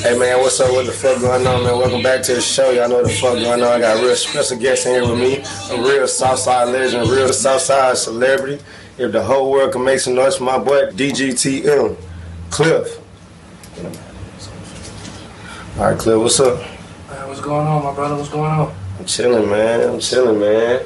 Hey man, what's up? What the fuck going on, man? Welcome back to the show. Y'all know what the fuck going on. I got a real special guest in here with me, a real Southside legend, a real Southside celebrity. If the whole world can make some noise for my boy, DGTM, Kliff. All right, Kliff, what's up? Man, what's going on, my brother? What's going on? I'm chilling, man. I'm chilling, man.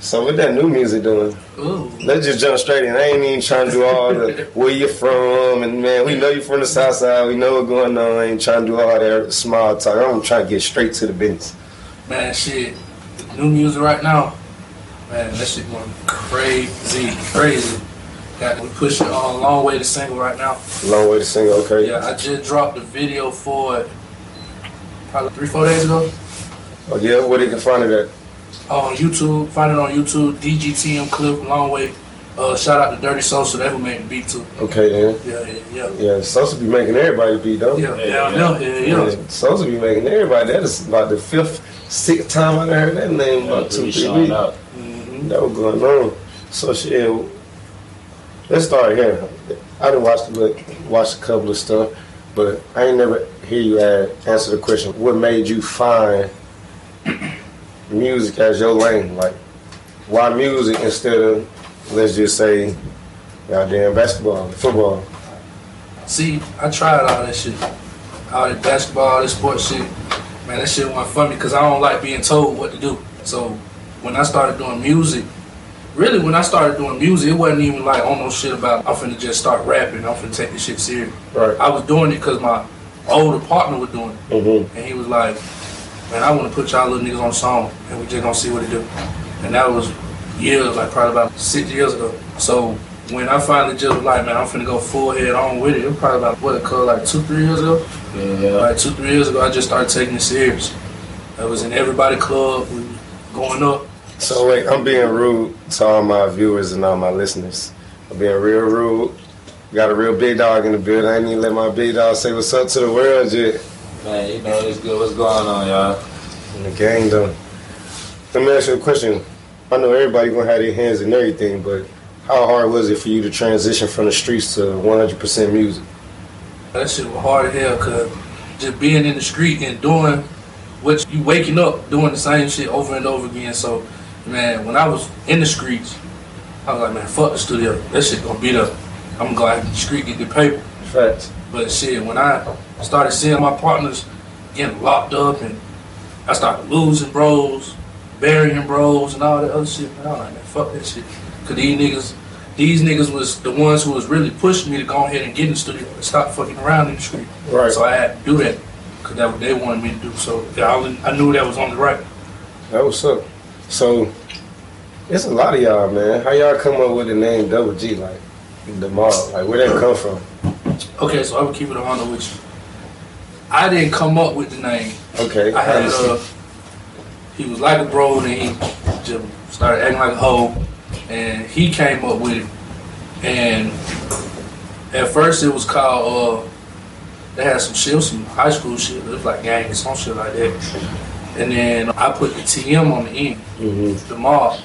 So what that new music doing? Ooh. Let's just jump straight in. I ain't even trying to do all the where you from and man, we know you from the south side. We know what's going on. I ain't trying to do all that small talk. I'm trying to get straight to the business. Man, shit. New music right now. Man, that shit going crazy, crazy. Got we pushing on a long way to single right now. Long way to single, Okay. Yeah, I just dropped the video for it probably three, four days ago. Oh yeah. Where they can find it at? On YouTube, find it on YouTube. DGTM Kliff, long way. Uh, shout out to Dirty Sosa, that who made the beat too. Okay then. Yeah, yeah, yeah. Yeah, Sosa be making everybody beat though. Yeah, yeah, yeah, yeah, yeah. Sosa be making everybody. That is about the fifth, sixth time I heard that name about two, three weeks. Mhm. That was going on. So shit. Let's start here. I didn't watch the watch a couple of stuff, but I ain't never hear you add, answer the question. What made you find music as your lane? Like, why music instead of let's just say, goddamn basketball, football? See, I tried all that shit. All that basketball, all that sports shit. Man, that shit wasn't for me because I don't like being told what to do. So when I started doing music, really when I started doing music, it wasn't even like on no shit about I'm finna just start rapping, I'm finna take this shit serious. Right. I was doing it because my older partner was doing it. Mm-hmm. And he was like, man, I want to put y'all little niggas on a song and we just gonna see what it do. And that was years, like probably about six years ago. So when I finally just was like, man, I'm finna go full head on with it, it was probably about, what, it called like two, three years ago? Yeah. Like two, three years ago, I just started taking it serious. I was in everybody club, we going up. So wait, I'm being rude to all my viewers and all my listeners. I'm being real rude. Got a real big dog in the building. I ain't even let my big dog say what's up to the world yet. Man, you know it's good. What's going on, y'all? In the game though. Let me ask you a question. I know everybody gonna have their hands in everything, but how hard was it for you to transition from the streets to 100% music? That shit was hard as hell, cause just being in the street and doing what you waking up doing the same shit over and over again. So, man, when I was in the streets, I was like, man, fuck the studio. That shit gonna beat up. I'm gonna go out in the street get the paper. Facts. But shit, when I started seeing my partners getting locked up and I started losing bros, burying bros and all that other shit, man, I was like, man, fuck that shit. Cause these niggas, these niggas was the ones who was really pushing me to go ahead and get in the studio and stop fucking around in the street. Right. So I had to do that. Cause that's what they wanted me to do. So yeah, I, I knew that was on the right. That was up. So it's a lot of y'all, man. How y'all come up with the name Double G, like the mob? Like where that come from? Okay, so I would keep it on with you. I didn't come up with the name. Okay. I had uh, he was like a bro, and he just started acting like a hoe, and he came up with it. And at first, it was called. Uh, they had some shit, some high school shit. It was like gangs, some shit like that. And then I put the TM on the end, Mhm. the mob,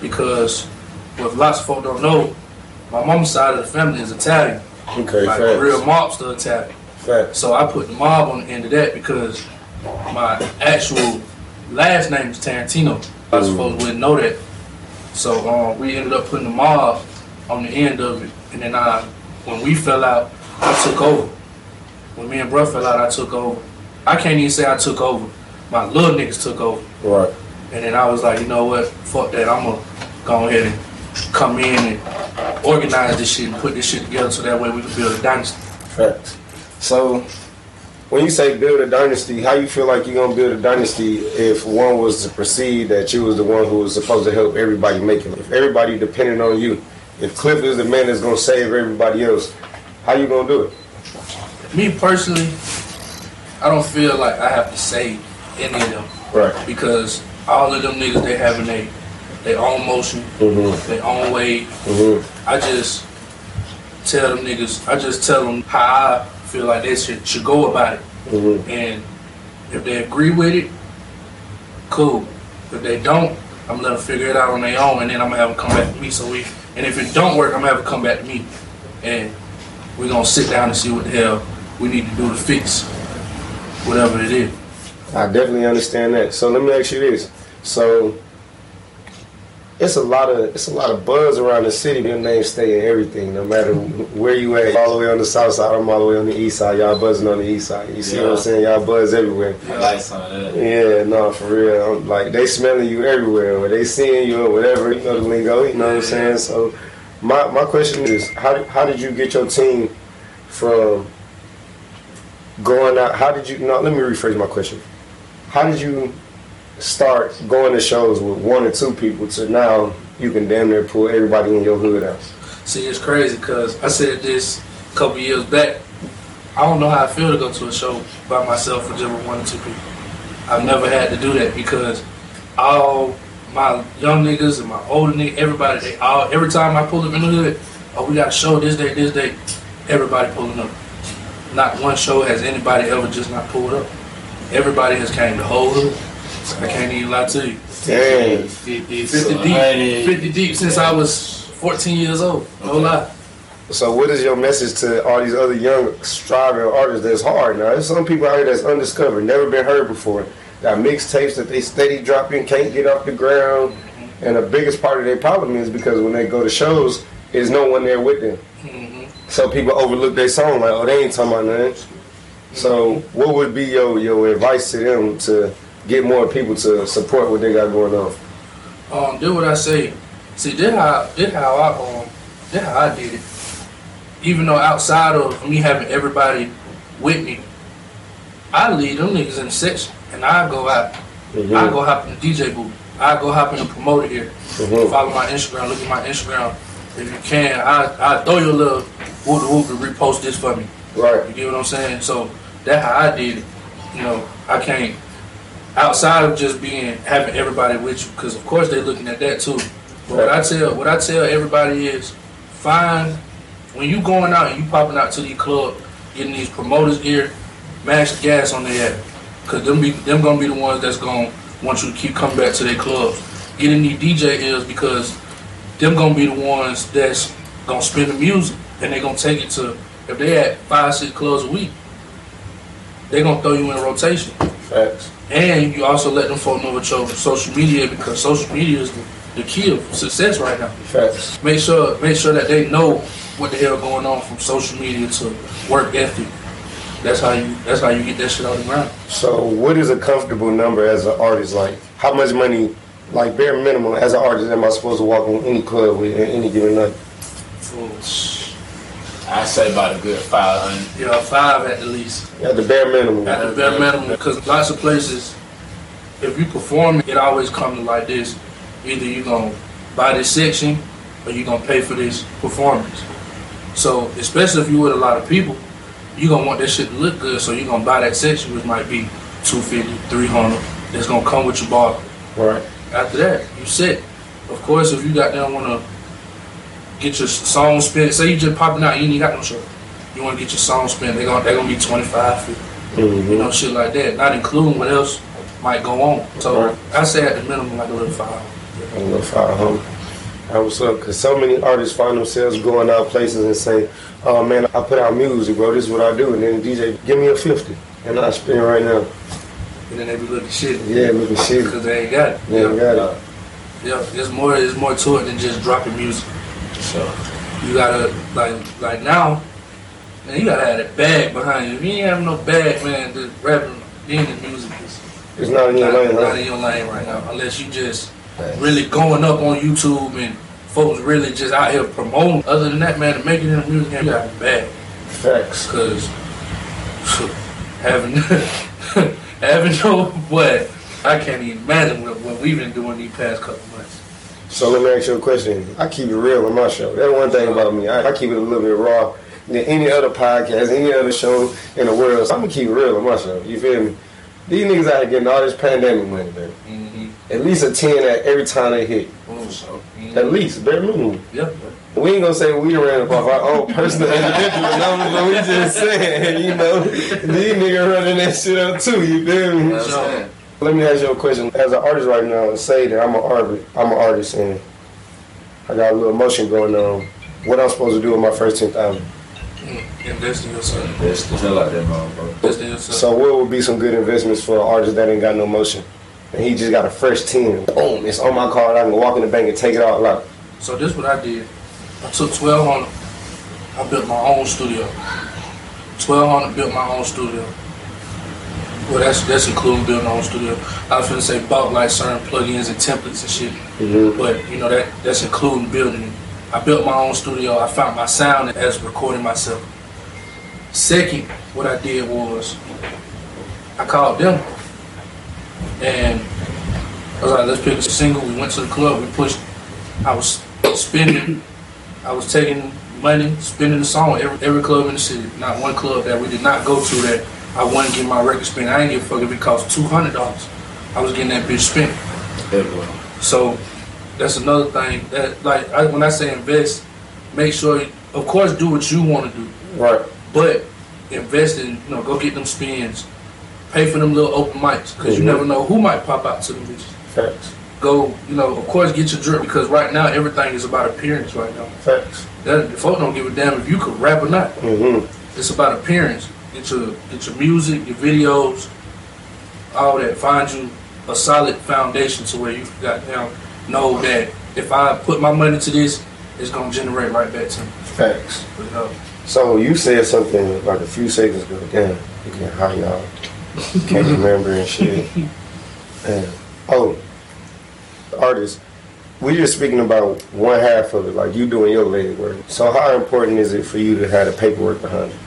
because what lots of folk don't know, my mom's side of the family is Italian, Okay, like facts. real mobster Italian. So I put the mob on the end of that because my actual last name is Tarantino. I Mm. suppose wouldn't know that. So um, we ended up putting the mob on the end of it, and then I, when we fell out, I took over. When me and bro fell out, I took over. I can't even say I took over. My little niggas took over, Right. and then I was like, you know what? Fuck that. I'm gonna go ahead and come in and organize this shit and put this shit together so that way we can build a dynasty. Facts. So, when you say build a dynasty, how you feel like you're gonna build a dynasty if one was to perceive that you was the one who was supposed to help everybody make it? If everybody depended on you, if Kliff is the man that's gonna save everybody else, how you gonna do it? Me personally, I don't feel like I have to save any of them Right. because all of them niggas they having they their own motion, Mm-hmm. their own way. Mm-hmm. I just tell them niggas, I just tell them how I feel like they should, should go about it. Mm-hmm. And if they agree with it, cool. If they don't, I'm gonna let them figure it out on their own, and then I'm gonna have them come back to me. So we, and if it don't work, I'm gonna have them come back to me, and we're gonna sit down and see what the hell we need to do to fix whatever it is. I definitely understand that. So let me ask you this. So it's a lot of it's a lot of buzz around the city. Your name stay in everything, no matter where you at. All the way on the south side, I'm all the way on the east side. Y'all buzzing on the east side. You see what I'm saying? Y'all buzz everywhere. I like some of that. Yeah, no, for real. I'm like they smelling you everywhere, or they seeing you, or whatever. You know the lingo. You know what I'm saying? So, my my question is, how how did you get your team from going out? How did you? No, let me rephrase my question. How did you start going to shows with one or two people to now you can damn near pull everybody in your hood out? See, it's crazy because I said this a couple years back. I don't know how I feel to go to a show by myself or just with one or two people. I've never had to do that because all my young niggas and my older niggas, everybody, they all every time I pull up in the hood, oh, we got a show this day, this day, everybody pulling up. Not one show has anybody ever just not pulled up. Everybody has came to whole hood. I can't even lie to you. Dang. 50, 50 deep, 50 deep since I was 14 years old. No Okay. lie. So what is your message to all these other young striving artists that's hard now? There's some people out here that's undiscovered, never been heard before. Got mixtapes that they steady dropping, can't get off the ground. And the biggest part of their problem is because when they go to shows, there's no one there with them. hmm So people overlook their song like, oh, they ain't talking about nothing. So what would be your, your advice to them to get more people to support what they got going on? Um, do what I say. See, this how this how I um this how I did it. Even though outside of me having everybody with me, I lead them niggas in the section, and I go out. I go hop in the DJ booth. I go hop in the promoter here. Mhm. Follow my Instagram. Look at my Instagram. If you can, I I throw you a little whoop the whoop to repost this for me. Right. You get what I'm saying? So that's how I did it. You know, I can't outside of just being having everybody with you, because of course they're looking at that too. But what I tell what I tell everybody is find when you going out and you popping out to these club, getting these promoters gear, the gas on their head. Cause them be them gonna be the ones that's gonna want you to keep coming back to their clubs. Getting these DJ ears because them gonna be the ones that's gonna spin the music and they gonna take it to if they at five, six clubs a week, they gonna throw you in rotation. Facts. And you also let them folk know what your social media because social media is the, the key of success right now. Facts. Make sure make sure that they know what the hell going on from social media to work ethic. That's how you that's how you get that shit on the ground. So, what is a comfortable number as an artist? Like, how much money, like bare minimum, as an artist, am I supposed to walk on any club with at any given night? I say about a good 500. Yeah, five at the least. At the bare minimum. At the bare minimum, because lots of places, if you perform, it always comes to like this. Either you're gonna buy this section, or you're gonna pay for this performance. So, especially if you with a lot of people, you're gonna want that shit to look good. So you're gonna buy that section, which might be 250, 300. That's gonna come with your bar. Right. After that, you set. Of course, if you got down wanna get your song spent, say you just popping out, you ain't got no show. You wanna get your song spent, they gonna they gonna be 25, 50 Mm-hmm. you know, shit like that. Not including what else might go on. So Right. I say at the minimum like a little five. A little five hundred. That was up because so many artists find themselves going out places and say, "Oh man, I put out music, bro. This is what I do." And then the DJ, give me a fifty, and I spin right now. And then they be looking shit. Yeah, looking shit. Because they ain't got it. Yeah, yeah. got it. yeah. There's more there's more to it than just dropping music. So, You gotta like like now, man, you gotta have that bag behind you. If you ain't have no bag, man, the rapping being in music is It's not in your not, lane, not huh? in your lane right now. Unless you just really going up on YouTube and folks really just out here promoting. Other than that, man, to make it in the music game, you got a bag. Facts. Cause having having no what I can't even imagine what, what we've been doing these past couple. So let me ask you a question. I keep it real on my show. That's one thing about me. I, I keep it a little bit raw than any other podcast, any other show in the world. So I'm gonna keep it real on my show. You feel me? These niggas out here getting all this pandemic money, man. Mm-hmm. At least a ten at every time they hit. So, At least, bare minimum. yeah. We ain't gonna say we ran up off our own personal individual numbers, but we just saying, you know, these niggas running that shit up too. You feel me? That's it. Let me ask you a question. As an artist right now, and say that I'm an artist, I'm an artist, and I got a little emotion going on. What I'm supposed to do with my first ten thousand? Mm, invest in yourself. That's the hell out of that motherfucker. Invest in yourself. So what would be some good investments for an artist that ain't got no motion? And he just got a fresh ten. Boom, it's on my card. I can walk in the bank and take it out. Like, So this is what I did. I took twelve hundred. I built my own studio. Twelve hundred built my own studio. Well, that's that's including building my own studio. I was gonna say bought like certain plugins and templates and shit, mhm. but you know that that's including building it. I built my own studio. I found my sound as recording myself. Second, what I did was I called them and I was like, let's pick a single. We went to the club. We pushed. I was spending. I was taking money, spending the song every every club in the city. Not one club that we did not go to that I wasn't get my record spent. I ain't give a fuck if it cost two hundred dollars. I was getting that bitch spent. Everywhere. So that's another thing that like I, when I say invest, make sure of course do what you want to do, right. but invest in you know go get them spins, pay for them little open mics because Mhm. you never know who might pop out to the bitches. Facts. Go you know of course get your drip because right now everything is about appearance right now. Facts. That the folk don't give a damn if you could rap or not. Mm-hmm. It's about appearance. Get your get your music, your videos, all that. Find you a solid foundation to where you got now know that if I put my money to this, it's gonna generate right back to me. Facts. But, uh, So you said something like a few seconds ago. Damn, again, how y'all can't remember and shit. And, oh, the artist. We just speaking about one half of it, like you doing your leg work. So how important is it for you to have the paperwork behind it?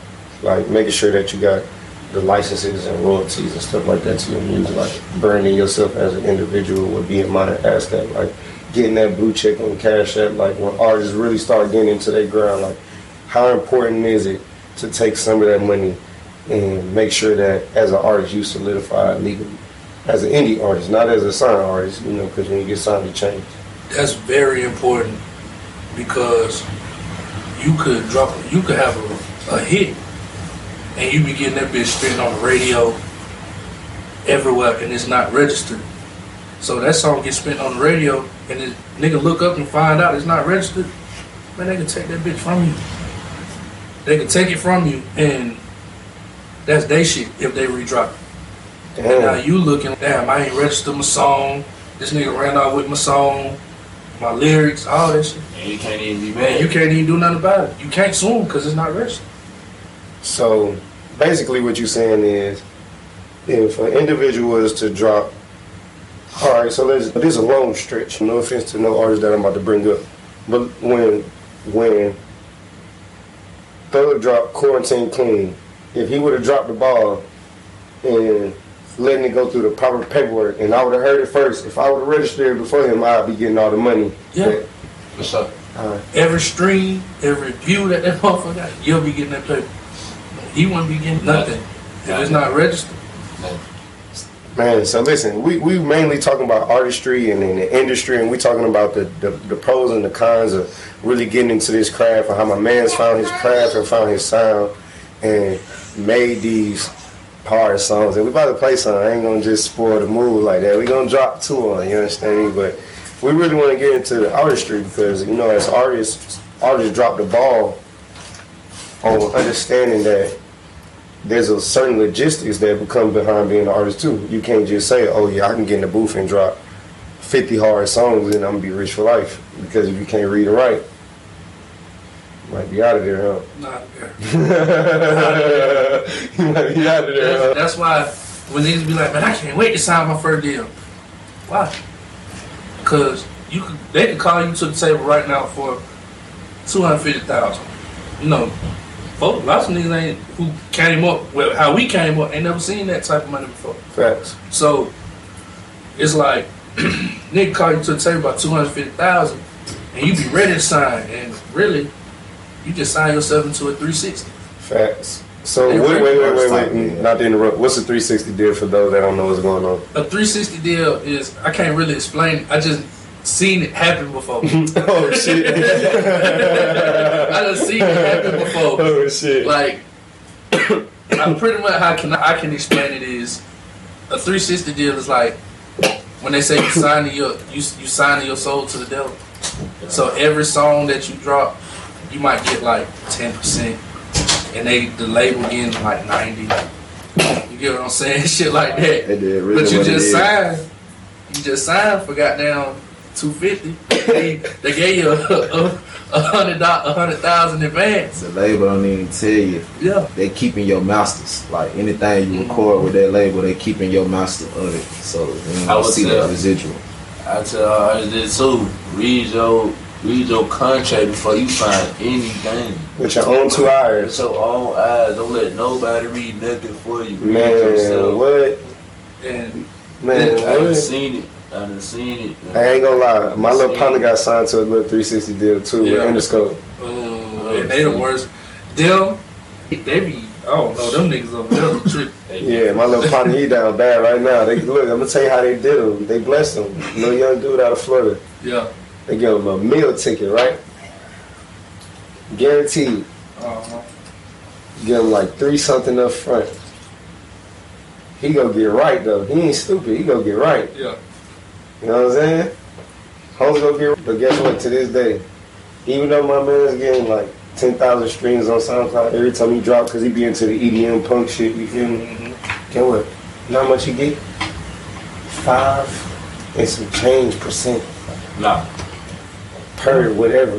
Like making sure that you got the licenses and royalties and stuff like that to your music, like branding yourself as an individual would be in mind as that, like getting that blue check on Cash App, like when artists really start getting into their ground, like how important is it to take some of that money and make sure that as an artist you solidify legally? As an indie artist, not as a signed artist, you know, because when you get signed, you change. that's very important because you could drop you could have a, a hit and you be getting that bitch spent on the radio everywhere and it's not registered. So that song gets spent on the radio and this nigga look up and find out it's not registered, man they can take that bitch from you. They can take it from you and that's they shit if they redrop it. And now you looking, damn, I ain't registered my song. This nigga ran off with my song, my lyrics, all that shit. And you can't even be Man, mad. you can't even do nothing about it. You can't sue him because it's not registered. So basically, what you're saying is, if an individual is to drop, all right, so there's there's a long stretch. No offense to no artist that I'm about to bring up, but when when Thug dropped Quarantine Clean, if he would have dropped the ball and letting it go through the proper paperwork, and I would have heard it first, if I would have registered before him, I'd be getting all the money. Yeah. What's up? All right. Every stream, every view that that motherfucker got, you'll be getting that paper. He wouldn't be getting nothing if it's not registered. Man, so listen, we, we mainly talking about artistry and in the industry, and we talking about the, the, the pros and the cons of really getting into this craft and how my man's found his craft and found his sound and made these hard songs. And we about to play some. I ain't gonna just spoil the mood like that. We gonna drop two on, you understand me? But we really want to get into the artistry because you know, as artists, artists drop the ball on understanding that there's a certain logistics that become behind being an artist too. You can't just say, "Oh yeah, I can get in the booth and drop 50 hard songs and I'm gonna be rich for life." Because if you can't read and write, you might be out of there, huh? Not there. you might be out of there, huh? That's why when niggas be like, man, I can't wait to sign my first deal. Why? Because you could, they could call you to the table right now for two hundred fifty thousand. You know, folks, lots of niggas ain't who came up well how we came up ain't never seen that type of money before. Facts. So it's like nigga call you to the table about two hundred fifty thousand, and you be ready to sign, and really, you just sign yourself into a three sixty. Facts. So They wait, wait, wait, wait, wait. Not to interrupt. What's a 360 deal for those that don't know what's going on? A 360 deal is I can't really explain. I just seen it happen before. oh shit. I done seen it happen before. oh shit. Like, I pretty much how can I can explain it is a 360 deal is like when they say you signing your you you signing your soul to the devil. So every song that you drop, you might get like 10 percent, and they the label getting like ninety. You get what I'm saying? Shit like that. Really But you just signed. You just signed for goddamn two fifty. they, they gave you a, a, a hundred a hundred thousand advance. The label don't even tell you. Yeah. They keeping your masters. Like anything you mm-hmm. record with that label, they keeping your master of it. So you I don't would see say- that residual. I tell artists this too. Read your read your contract before you sign anything. With your own two eyes. With your own eyes. Don't let nobody read nothing for you. Read Man, yourself. what? And Man, I done what? seen it. I done seen it. I ain't gonna lie. My little Seen partner got signed to a little 360 deal too Yeah. with Interscope. uh, and they the worst. Them, they be. I don't know. Them niggas over there be tripping. Yeah, my little partner, he down bad right now. They look. I'm gonna tell you how they did him. They blessed him. No young dude out of Florida. Yeah. They give him a meal ticket, right? Guaranteed. Uh-huh. Give him like three something up front. He gonna get right though. He ain't stupid. He gonna get right. Yeah. You know what I'm saying? Homes gonna get. But guess what? To this day, even though my man's getting like ten thousand streams on SoundCloud every time he drop, cause he be into the EDM punk shit. You feel me? Mm-hmm. Get what? You know how much he get? Five and some change percent Nah. per whatever.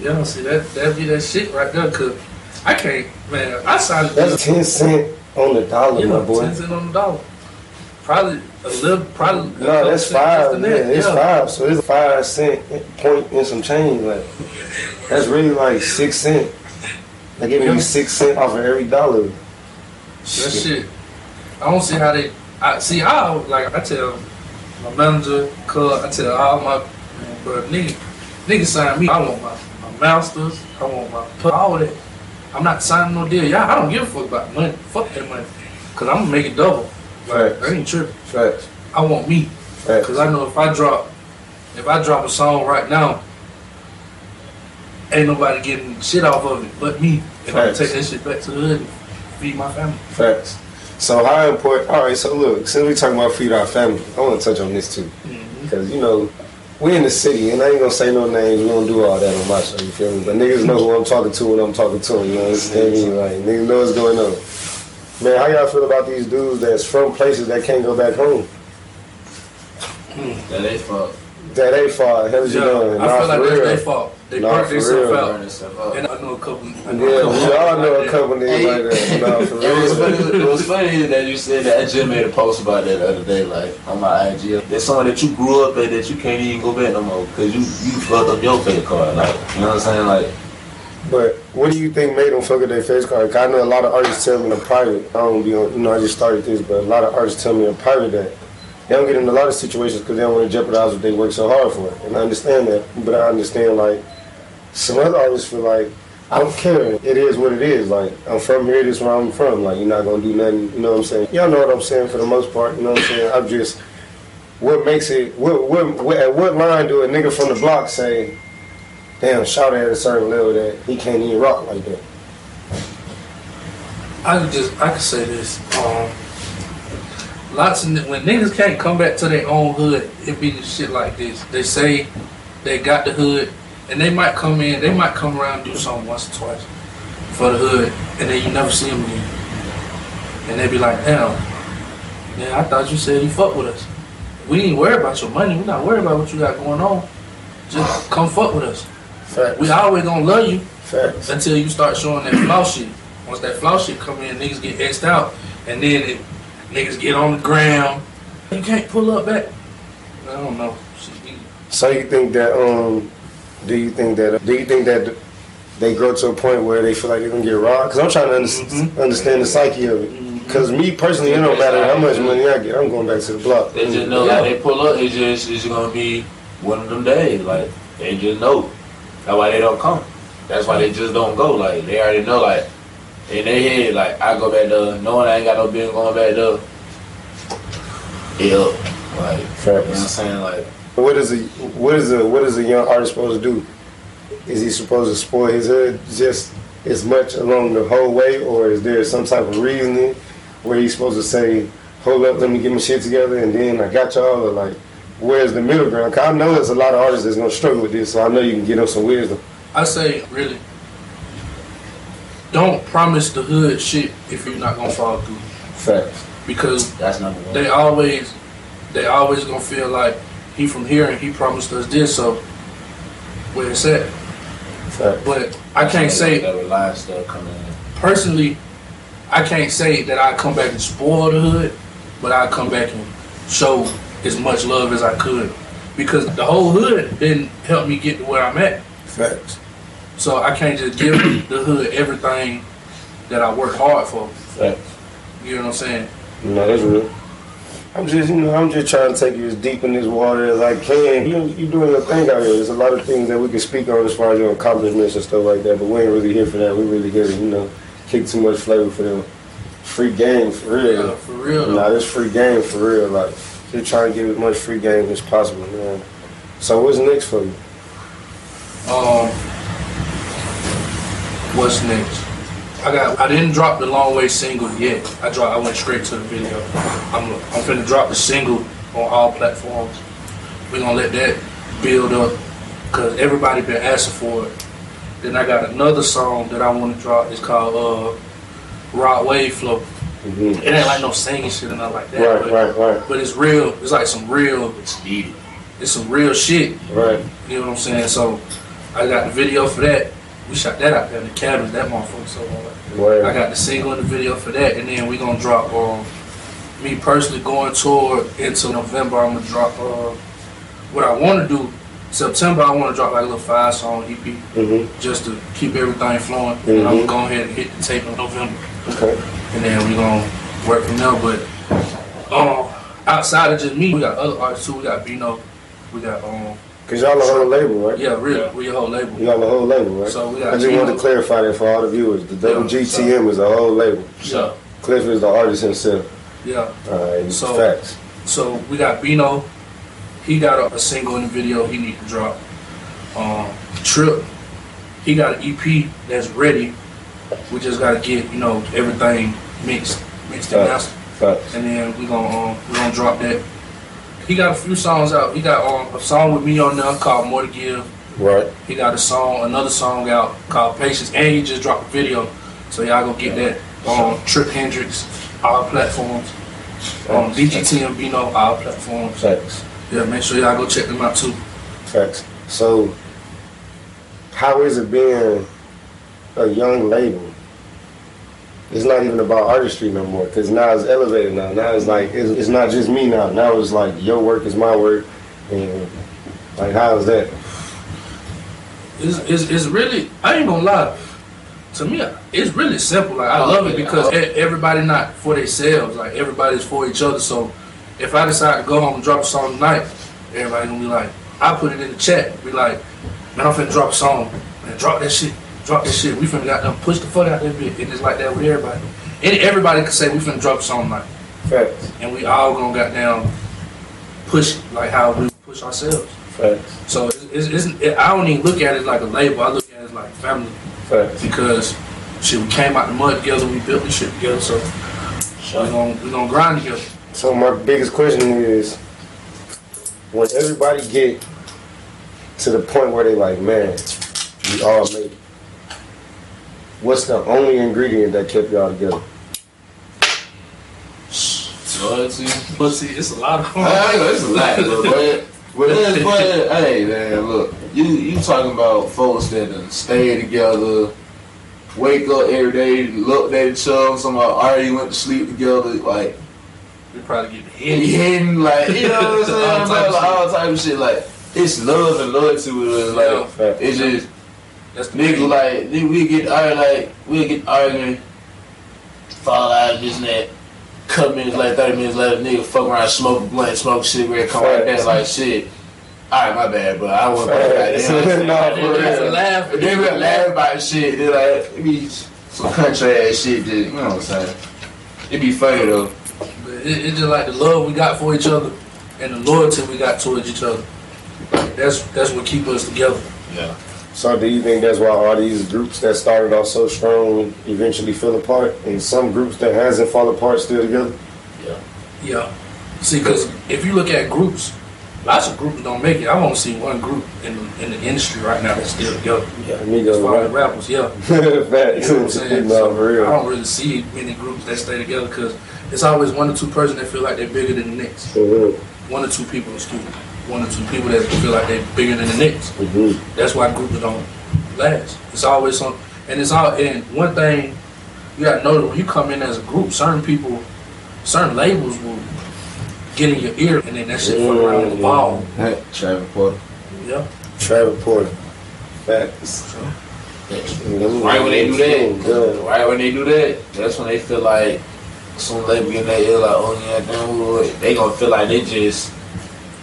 Yeah. See that that be that shit right there. Cause I can't, man. I signed. That's ten cent on the dollar, you my boy. ten cent on the dollar. Probably a little. Probably. No, that's five. Yeah, it's five. So it's five cent point and some change. Like that's really like six cent. They giving Yeah. you six cent off of every dollar. That shit. I don't see how they. I see. I like. I tell my manager, cuz I tell all my bro, nigga, nigga sign me. I want my, my masters. I want my put all that. I'm not signing no deal. Y'all, I don't give a fuck about money. Fuck that money. Cause I'm gonna make it double. Like. I ain't tripping. Facts. I want me. Facts. Cause I know if I drop, if I drop a song right now, ain't nobody getting shit off of it but me. I'm gonna Facts. take that shit back to the hood and feed my family. Facts. So how important? All right. So look, since we talking about feed our family, I want to touch on this too, Mm-hmm. because you know we in the city, and I ain't gonna say no names. We don't do all that on my show. You feel me? But niggas know who I'm talking to when I'm talking to them. You know what I mean? Like niggas know what's going on. Man, how y'all feel about these dudes that's from places that can't go back home? That they fuck. That ain't far. Hell, you doing? I Nah, feel like for that's their fault. They Nah, burnt themselves real. out. Burn themselves. And I know a couple. I Yeah, know we a couple all know a like couple niggas like that. Nah, for It was, funny, it was funny that you said that. I just made a post about that the other day, like on my IG. There's someone that you grew up at that you can't even go back no more because you you fucked up your credit card. Like you know what I'm saying? Like But what do you think made them fuck up their face card? I know a lot of artists tell me in private. I don't be on, you know, I just started this, but a lot of artists tell me in private that they don't get in a lot of situations because they don't want to jeopardize what they work so hard for. And I understand that, but I understand like some other artists feel like I don't care. It is what it is. Like I'm from here. This is where I'm from. Like you're not gonna do nothing. You know what I'm saying? Y'all know what I'm saying for the most part. You know what I'm saying? I'm just what makes it. What what, what at what line do a nigga from the block say? Damn, shout at a certain level that he can't even rock like that. I could just I could say this. Um, lots of when niggas can't come back to their own hood, it be shit like this. They say they got the hood, and they might come in, they might come around do something once or twice for the hood, and then you never see them again. And they be like, damn, yeah, I thought you said you fuck with us. We ain't worried about your money. We not worried about what you got going on. Just come fuck with us. Facts. We always gonna love you Facts. until you start showing that flaw shit. Once that flaw shit come in, niggas get X'd out, and then it, niggas get on the ground. You can't pull up back. I don't know. So you think that um, do you think that do you think that they grow to a point where they feel like they're gonna get robbed? Because I'm trying to under- Mhm. understand the psyche of it. Because me personally, it don't matter how much money I get, I'm going back to the block. they just know Yeah. like they pull up, it's just it's gonna be one of them days. Like they just know. That's why they don't come. That's why they just don't go. Like they already know. Like in their head, like I go back there, knowing I ain't got no bill going back there. Yeah, like you know what I'm saying? Like What is a what is a what is a young artist supposed to do? Is he supposed to spoil his hood just as much along the whole way, or is there some type of reasoning where he's supposed to say, "Hold up, let me get my shit together," and then I got y'all, or like, where's the middle ground? 'Cause I know there's a lot of artists that's gonna struggle with this, so I know you can get them some wisdom. I say really, don't promise the hood shit if you're not gonna follow through. Facts. Because That's number one. they always they always gonna feel like he from here and he promised us this, so where it's at. Facts. But I can't say that reliance stuff coming in. personally, I can't say that I come back and spoil the hood, but I come back and show as much love as I could. Because the whole hood didn't help me get to where I'm at. Facts. So I can't just give the hood everything that I work hard for. Facts. You know what I'm saying? No, that's real. I'm just, you know, I'm just trying to take you as deep in this water as I can. You, you doing your thing out here. There's a lot of things that we can speak on as far as your accomplishments and stuff like that, but we ain't really here for that. We really here to, you know, kick too much flavor for them. Free game for real. Yeah, for real. Nah, this free game for real. Like, just trying to get as much free game as possible, man. So what's next for you? Um, what's next? I got. I didn't drop the long way single yet. I dropped. I went straight to the video. I'm. I'm finna drop the single on all platforms. We're gonna let that build up because everybody been asking for it. Then I got another song that I want to drop. It's called uh, Wave Flow. Mm-hmm. It ain't like no singing shit or nothing like that. Right, but, right, right, but it's real. It's like some real. It's needed. It's some real shit. right. You know what I'm saying? So I got the video for that. We shot that out there in the cabins, that motherfucker. So uh, Word. I got the single and the video for that, and then we gonna drop. Um, me personally going tour into November. I'm gonna drop. Uh, what I want to do September. I want to drop like a little five song EP Mm-hmm. just to keep everything flowing. And I'm Mhm. gonna go ahead and hit the tape in November, Okay. And then we're gonna work from there. But um, outside of just me, we got other artists too. We got Bino. We got um, Cause y'all the whole label, right? yeah, real. Yeah. we a whole label. Y'all the whole label, right? So we got I just Bino. wanted to clarify that for all the viewers. The double Yeah, GTM is a whole label. Yeah, Kliff is the artist himself. yeah. Alright, So- facts. So we got Bino. He got a, a single in the video he need to drop. Um, Trip. He got an EP that's ready. We just gotta get you know everything mixed, mixed and mastered, Facts. and then we gonna um, we gonna drop that. He got a few songs out. He got um, a song with me on there called More to Give. Right. He got a song, another song out called Patience, and he just dropped a video. So y'all go get that on Trip Hendrix, our platforms. On DGT and Bino, all platforms. Facts. Yeah, make sure y'all go check them out too. Facts. So, how is it being a young label? It's not even about artistry no more, because now it's elevated now. Now it's like, it's, it's not just me now. Now it's like, your work is my work. And, like, how is that? It's, it's, it's really, I ain't gonna lie. To me, it's really simple. Like I love it because everybody not for themselves. Like everybody's for each other. So if I decide to go home and drop a song tonight, everybody gonna be like, I put it in the chat. Be like, man, I'm finna drop a song. Man, drop that shit. Drop that shit. We finna got them push the fuck out that bit. And it's like that with everybody. And everybody can say we finna drop song tonight. Facts. And we all gonna got down push like how we push ourselves. Facts. So it's, it's, it's, it, I don't even look at it like a label. I look at it like family Facts. because shit, we came out the mud together. We built this shit together. So we gonna we gonna grind together. So my biggest question is, when everybody get to the point where they like, man, we all made it. What's the only ingredient that kept y'all together? Loyalty. But see, it's a lot of I know it's a lot, bro. But, but that's but hey man, look, you you talking about folks that done stay together, wake up every day, look at each other, somebody already went to sleep together, like we probably get the and hitting, like you know what I'm type saying, of bro? Like, all type of shit. Like it's love and loyalty with us. Like Facts. it's just That's the nigga thing. like nigga, we get arguing like we get arguing, fall out this and that. Couple minutes later, thirty minutes later, nigga fuck around, smoke a blunt, smoke a cigarette, come right there like shit. Alright, my bad, but I wasn't Facts. goddamn. Nah, for It's a real. laugh. But then we laugh about shit. They like it be some country ass shit. That, you know what I'm saying? It be funny though. But it, it's just like the love we got for each other and the loyalty we got towards each other. Like, that's that's what keep us together. Yeah. So do you think that's why all these groups that started off so strong eventually fell apart, and some groups that hasn't fall apart still together? Yeah. Yeah. See, because if you look at groups, lots of groups don't make it. I want to see one group in the, in the industry right now that's still together. Yeah, As Migos, far as rappers, yeah. Facts. You know what I'm saying? no, for real. I don't really see many groups that stay together because it's always one or two person that feel like they're bigger than the next. Mhm, One or two people, excuse me. One or two people that feel like they're bigger than the next. mhm. That's why groups don't last. It's always some, and it's all. And one thing you gotta know that when you come in as a group, certain people, certain labels will get in your ear, and then that shit fuck around in the ball. Hey, Travis Porter. Yeah. Travis Porter. Facts. Right when they do that, Good. right when they do that, that's when they feel like some label get in their ear like, oh yeah, damn, what? they gonna feel like they just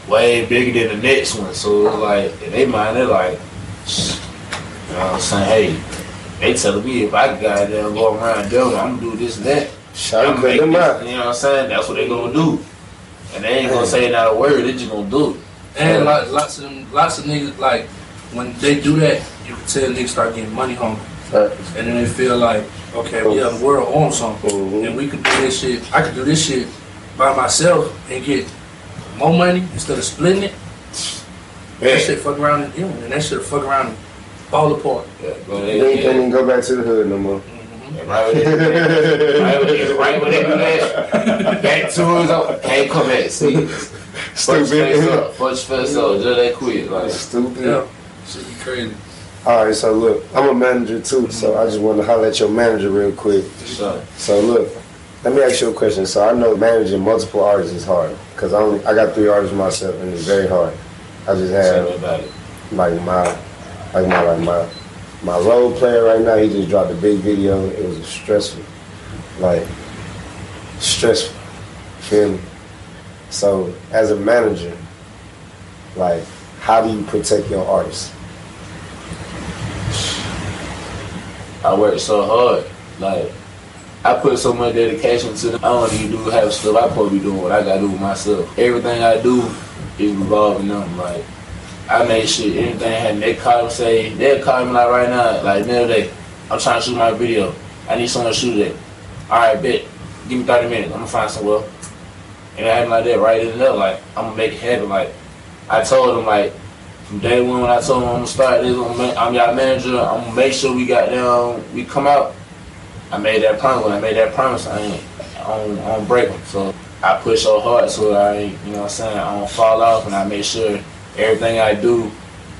way bigger than the next one. So it's like in their mind, they're like, you know what I'm saying? Hey, they telling me if I goddamn go around them, I'm gonna do this and that. Shout I'm out to them out. you know what I'm saying? That's what they gonna do. And they ain't gonna say not a word, they just gonna do it. And lots, lots of them, lots of niggas like when they do that, you can tell niggas start getting money hungry, Facts. and then they feel like, okay, well, yeah, the world on something, Mhm. and we could do this shit. I could do this shit by myself and get more money instead of splitting it. That Yeah. shit fuck around and you know, and that shit fuck around and fall apart. Yeah, go They ain't can't even go back to the hood no more. Mhm. Right when they do that, right when they, right when they back to his own, can't come back. See, first face Stupid. up, first face up, just that quick. Like, Stupid. Yeah, shit be crazy. All right, so look, I'm a manager too, so I just want to holler at your manager real quick. so, So look, let me ask you a question. So I know managing multiple artists is hard because I only, I got three artists myself and it's very hard. I just have like my like my like my my role player right now. He just dropped a big video. It was stressful, like stressful. Feel me? So as a manager, like how do you protect your artists? I work so hard. Like, I put so much dedication to them. I don't even do half stuff I probably doing what I gotta do myself. Everything I do is revolving them. Like, I make sure anything happen. They call me say, they'll call me like right now, like the other day, I'm trying to shoot my video. I need someone to shoot it. Alright, bet. Give me 30 minutes. I'm gonna find somewhere. And it happened like that right in there. Like, I'm gonna make it happen. Like, I told them, like, from day one when I told them I'm gonna start this, I'm, I'm manager. I'm gonna make sure we got down, we come out. I made that promise. When I made that promise, I ain't, I don't break. So I push so hard so I ain't, you know what I'm saying, I don't fall off, and I make sure everything I do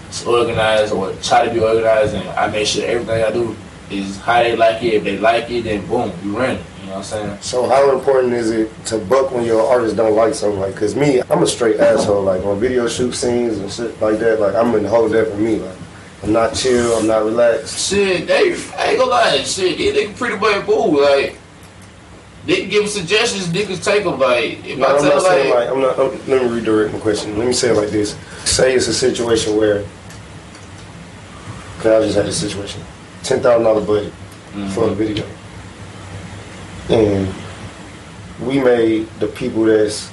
is organized or try to be organized, and I make sure everything I do is how they like it. If they like it, then boom, you run it. You know what I'm saying? So how important is it to buck when your artist don't like something? Like, cause me, I'm a straight asshole. Like on video shoot scenes and shit like that. Like I'm in the whole there for me. Like I'm not chill. I'm not relaxed. Shit, they I ain't gonna lie, shit, they, they pretty much cool. Like they can give suggestions, niggas take them. Like if No, I I'm tell not like, like I'm not. I'm, let me redirect my question. Let me say it like this. Say it's a situation where. Cause I just had a situation. Ten thousand dollar budget for a mm-hmm. video, and we made the people that's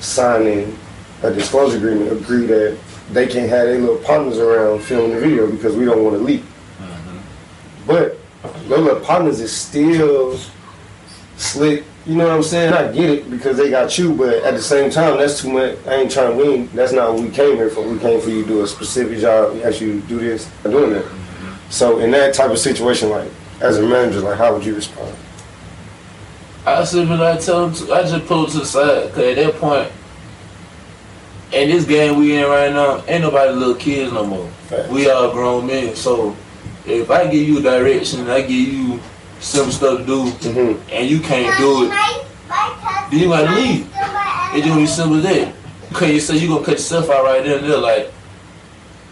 signing a disclosure agreement agree that they can't have their little partners around filming the video because we don't want to leak. Mm-hmm. But their little partners is still slick. You know what I'm saying? I get it because they got you, but at the same time, that's too much. I ain't trying to win. That's not what we came here for. We came for you to do a specific job. We asked you to do this. I'm doing that. Mm-hmm. So in that type of situation, like as a manager, like how would you respond? I simply like tell them to, I just pull to the side because at that point, in this game we in right now, ain't nobody little kids no more. Facts. We all grown men. So if I give you direction, I give you simple stuff to do, Mm-hmm. and you can't do it, then you gotta leave. It's gonna be simple as that. Cause you say you gonna cut yourself out right there and there. Like,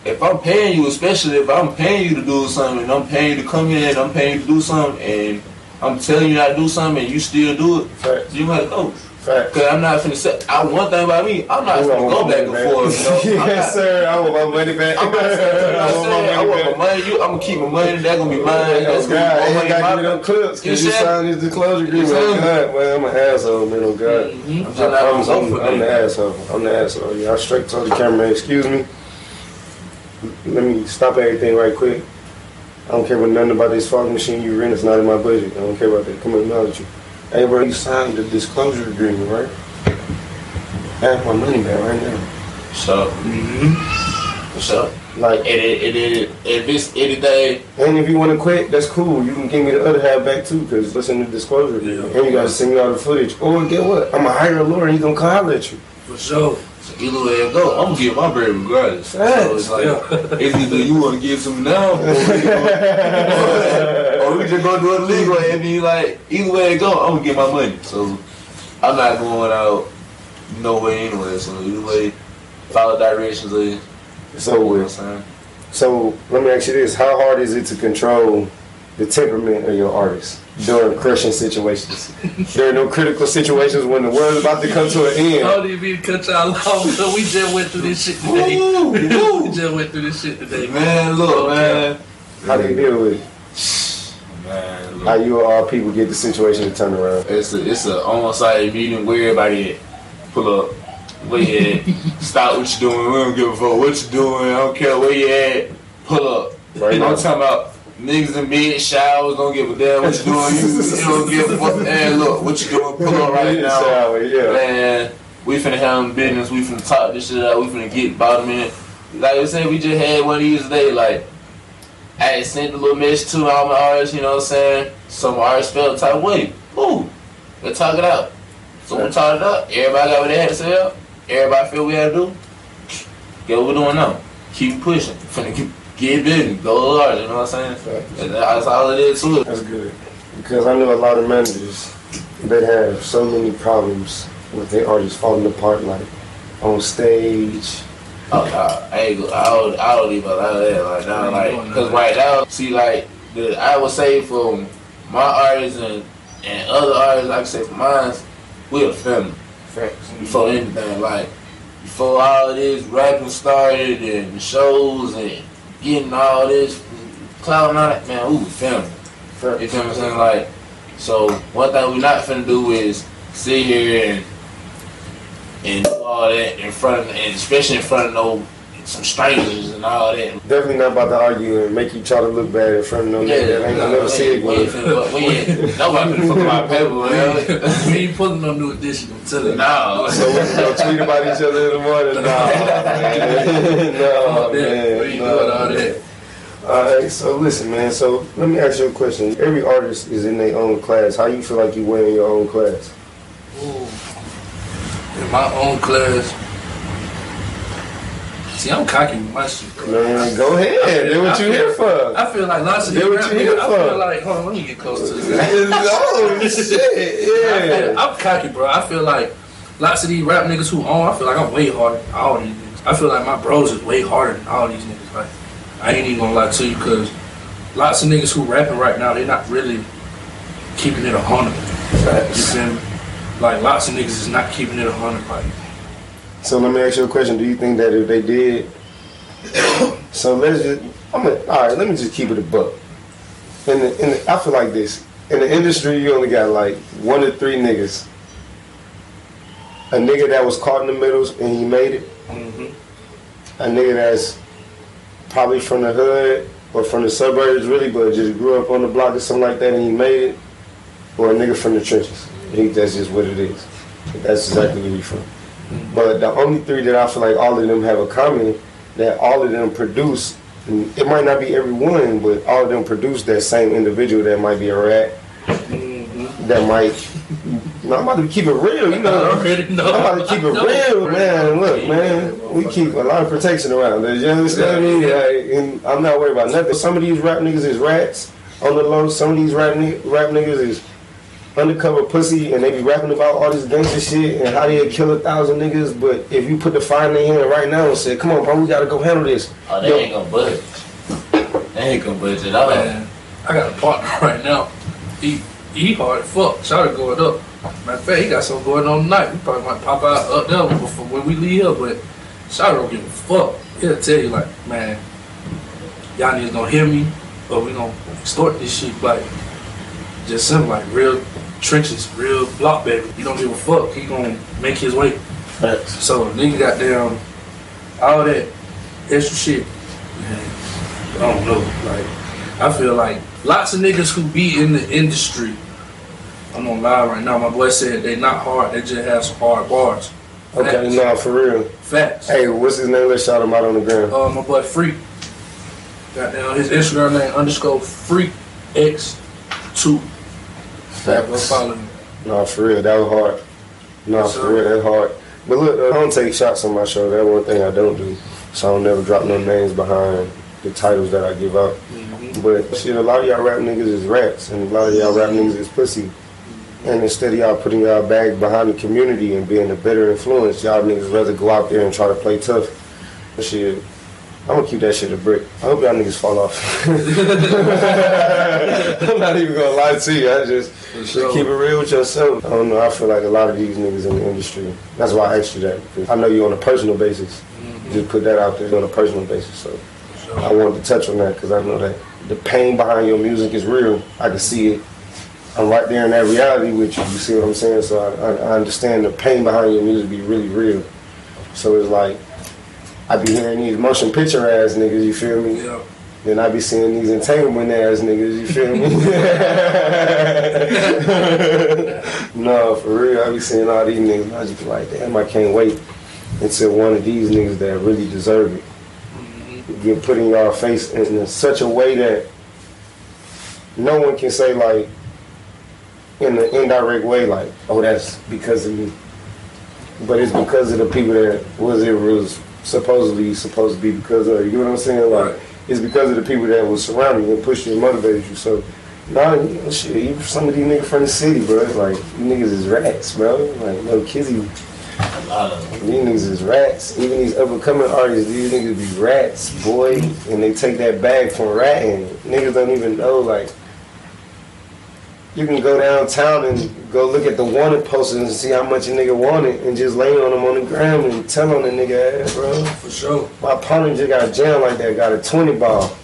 if I'm paying you, especially if I'm paying you to do something, and I'm paying you to come in, and I'm paying you to do something, and I'm telling you not to do something, and you still do it, Facts. you gotta go. Cause I'm not finna say. I one thing about me, I'm not finna go back and forth. You know? Yes, not- sir. I want my money back. I'm not saying, I'm I want saying I my want money my money. You, I'm gonna keep my money. That's gonna be mine. That's Oh, gonna God, be my ain't got money. you them clips You you signed this disclosure agreement. said- God, man, I'm an asshole, man. Oh, God. Mhm. I'm just I not promise gonna I'm, I'm the asshole. I'm the asshole. Yeah, I straight told the camera, excuse me. Let me stop everything right quick. I don't care what nothing about this fog machine you rent. It's not in my budget. I don't care about that. Come on, acknowledge you. Hey, bro, you signed the disclosure agreement, right? I have my money back right now. So, Mm-hmm. for sure. Like, And it, it, it, if it's anything, and if you want to quit, that's cool. You can give me the other half back too, because listen to disclosure. Yeah. And you gotta send me all the footage. Or get what? I'm gonna hire a lawyer and he gonna come holler at you. For sure. So either way it go, I'm gonna get my bread regardless. So it's like, Yeah. it's either you want to give some now, or we, go, or we just go do it legal and be like, either way it go, I'm gonna get my money. So I'm not going out no way anyway. So either way, follow directions. Eh? Of, you So know what I'm saying? So let me ask you this: How hard is it to control the temperament of your artist during crushing situations? during no critical situations when the world's about to come to an I end. don't even mean to cut y'all off, but we just went through this shit today. Woo, we just went through this shit today, man. Man, look, man. How do you deal with it? Man, look. How you or all people get the situation to turn around? It's a it's a on-site meeting where everybody pull up, where you at, stop what you doing. We don't give a fuck what you doing. I don't care where you at. Pull up. Right I'm talking about niggas in bed showers. Don't give a damn what you doing. You, you don't give a fuck. Man, look what you doing. Pull up right now. Shower, yeah. Man, we finna have them business. We finna talk this shit out. We finna get bottom in it. Like I said, we just had one of these today. Like, I sent a little message to all my artists, you know what I'm saying? Some artists felt the type way. Ooh, let's talk it out. So we talked it up. Everybody got what they had to say. Everybody feel we had to do. Get what we're doing now. Keep pushing. Finna keep get business. Go hard. You know what I'm saying? And That's all it is to it. That's good. Because I know a lot of managers that have so many problems with their artists falling apart, like on stage. Oh, nah, I ain't go, I don't, I don't even allow that. Like, now, like, cause right now, see, like, the, I would say from my artists and, and other artists, like I say for mine, we a family. Before anything, like, before all this rapping started and shows and getting all this cloud it, man, we was family. You feel what I'm saying? Like, so one thing we not finna do is sit here and and do all that in front of, and especially in front of no some strangers and all that. Definitely not about to argue and make you try to look bad in front of no nigga that ain't gonna never see it again. finna, we ain't, nobody finna fuck my paper, man. we ain't pulling no new edition. I'm telling you. No. So we can go tweet about each other in the morning? Nah, man. no, Fuck that. We man. ain't no. doing all that. Alright, so listen, man. So let me ask you a question. Every artist is in their own class. How you feel like you win in your own class? Ooh. In my own class. See, I'm cocky with my shit. bro. Man, go ahead. Do what you here for. I feel like lots of Do these what you here niggas. I for. feel like, hold on, let me get close to this. oh shit! I feel, Yeah. I'm cocky, bro. I feel like lots of these rap niggas who own, I feel like I'm way harder than all these niggas. I feel like my bros is way harder than all these niggas. Like, I ain't even gonna lie to you, cause lots of niggas who rapping right now, they're not really keeping it a hundred. You feel me? Like lots of niggas is not keeping it a hundred. Like, So let me ask you a question. Do you think that if they did, so let's just, I'm gonna, all right. Let me just keep it a buck. In the, in the, I feel like this. In the industry, you only got like one to three niggas. A nigga that was caught in the middles and he made it. Mm-hmm. A nigga that's probably from the hood or from the suburbs, really, but just grew up on the block or something like that and he made it. Or a nigga from the trenches. He, that's just what it is. That's exactly where he from. But the only three that I feel like all of them have a common that all of them produce. It might not be every one, but all of them produce that same individual that might be a rat. That might. No, I'm about to keep it real, you know. I'm about to keep it real, man. Look, man, we keep a lot of protection around this. You understand me? Like, and I'm not worried about nothing. Some of these rap niggas is rats on the low. Some of these rap, ni- rap niggas is undercover pussy, and they be rapping about all this gangster shit and how they kill a thousand niggas. But if you put the fire in their hand right now and say, "Come on, bro, we gotta go handle this," Oh, they Yo. ain't gonna budge. They ain't gonna budge at all. Man, I got a partner right now. He he hard as fuck. Shout going up. Matter of fact, he got something going on tonight. We probably might pop out up there before when we leave here, but Shout don't give a fuck. He'll tell you like, man, y'all niggas gonna hear me, or we gonna extort this shit. Like, just simple, like real trenches, real block baby. He don't give a fuck. He gonna make his way. Facts. So nigga got down all that extra shit. Man, I don't know. Like I feel like lots of niggas who be in the industry. I'm on live right now. My boy said they not hard. They just have some hard bars. Okay, Facts. nah, for real. Facts. Hey, what's his name? Let's shout him out on the ground. Uh, my boy Freak. Got Goddamn, his Instagram name underscore Freak X two. Him. Nah, for real, that was hard. Nah, Yes, for real, that's hard. But look, uh, I don't take shots on my show. That's one thing I don't do. So I don't never drop no names behind the titles that I give out. Mhm. But shit, a lot of y'all rap niggas is rats, and a lot of y'all rap niggas is pussy. And instead of y'all putting y'all bag behind the community and being a better influence, y'all niggas rather go out there and try to play tough. Shit, I'm gonna keep that shit a brick. I hope y'all niggas fall off. I'm not even gonna lie to you. I just sure. keep it real with yourself. I don't know. I feel like a lot of these niggas in the industry. That's why I asked you that. Because I know you on a personal basis. Mhm. Just put that out there on a personal basis. So For I wanted to touch on that because I know that the pain behind your music is real. I can see it. I'm right there in that reality with you. You see what I'm saying? So I, I, I understand the pain behind your music be really real. So it's like I be hearing these motion picture ass niggas. You feel me? Yeah. Then I be seeing these entanglement ass niggas. You feel me? no, for real. I be seeing all these niggas. I just be like, damn, I can't wait until one of these niggas that really deserve it Mhm. get put in your face in, in such a way that no one can say like in an indirect way like oh that's because of me but it's because of the people that was it was supposedly supposed to be because of you know what i'm saying like Right. it's because of the people that was surrounding you and pushed you and motivated you so Nah, you know, shit, even some of these niggas from the city, bro. It's like, you niggas is rats, bro. Like, no kizzy, A lot of them. these niggas is rats. Even these up and coming artists, these niggas be rats, boy. And they take that bag from ratting. Niggas don't even know, like, you can go downtown and go look at the wanted posters and see how much a nigga wanted and just lay on them on the ground and tell on the nigga ass, bro. For sure. My opponent just got jammed like that, got a 20 ball.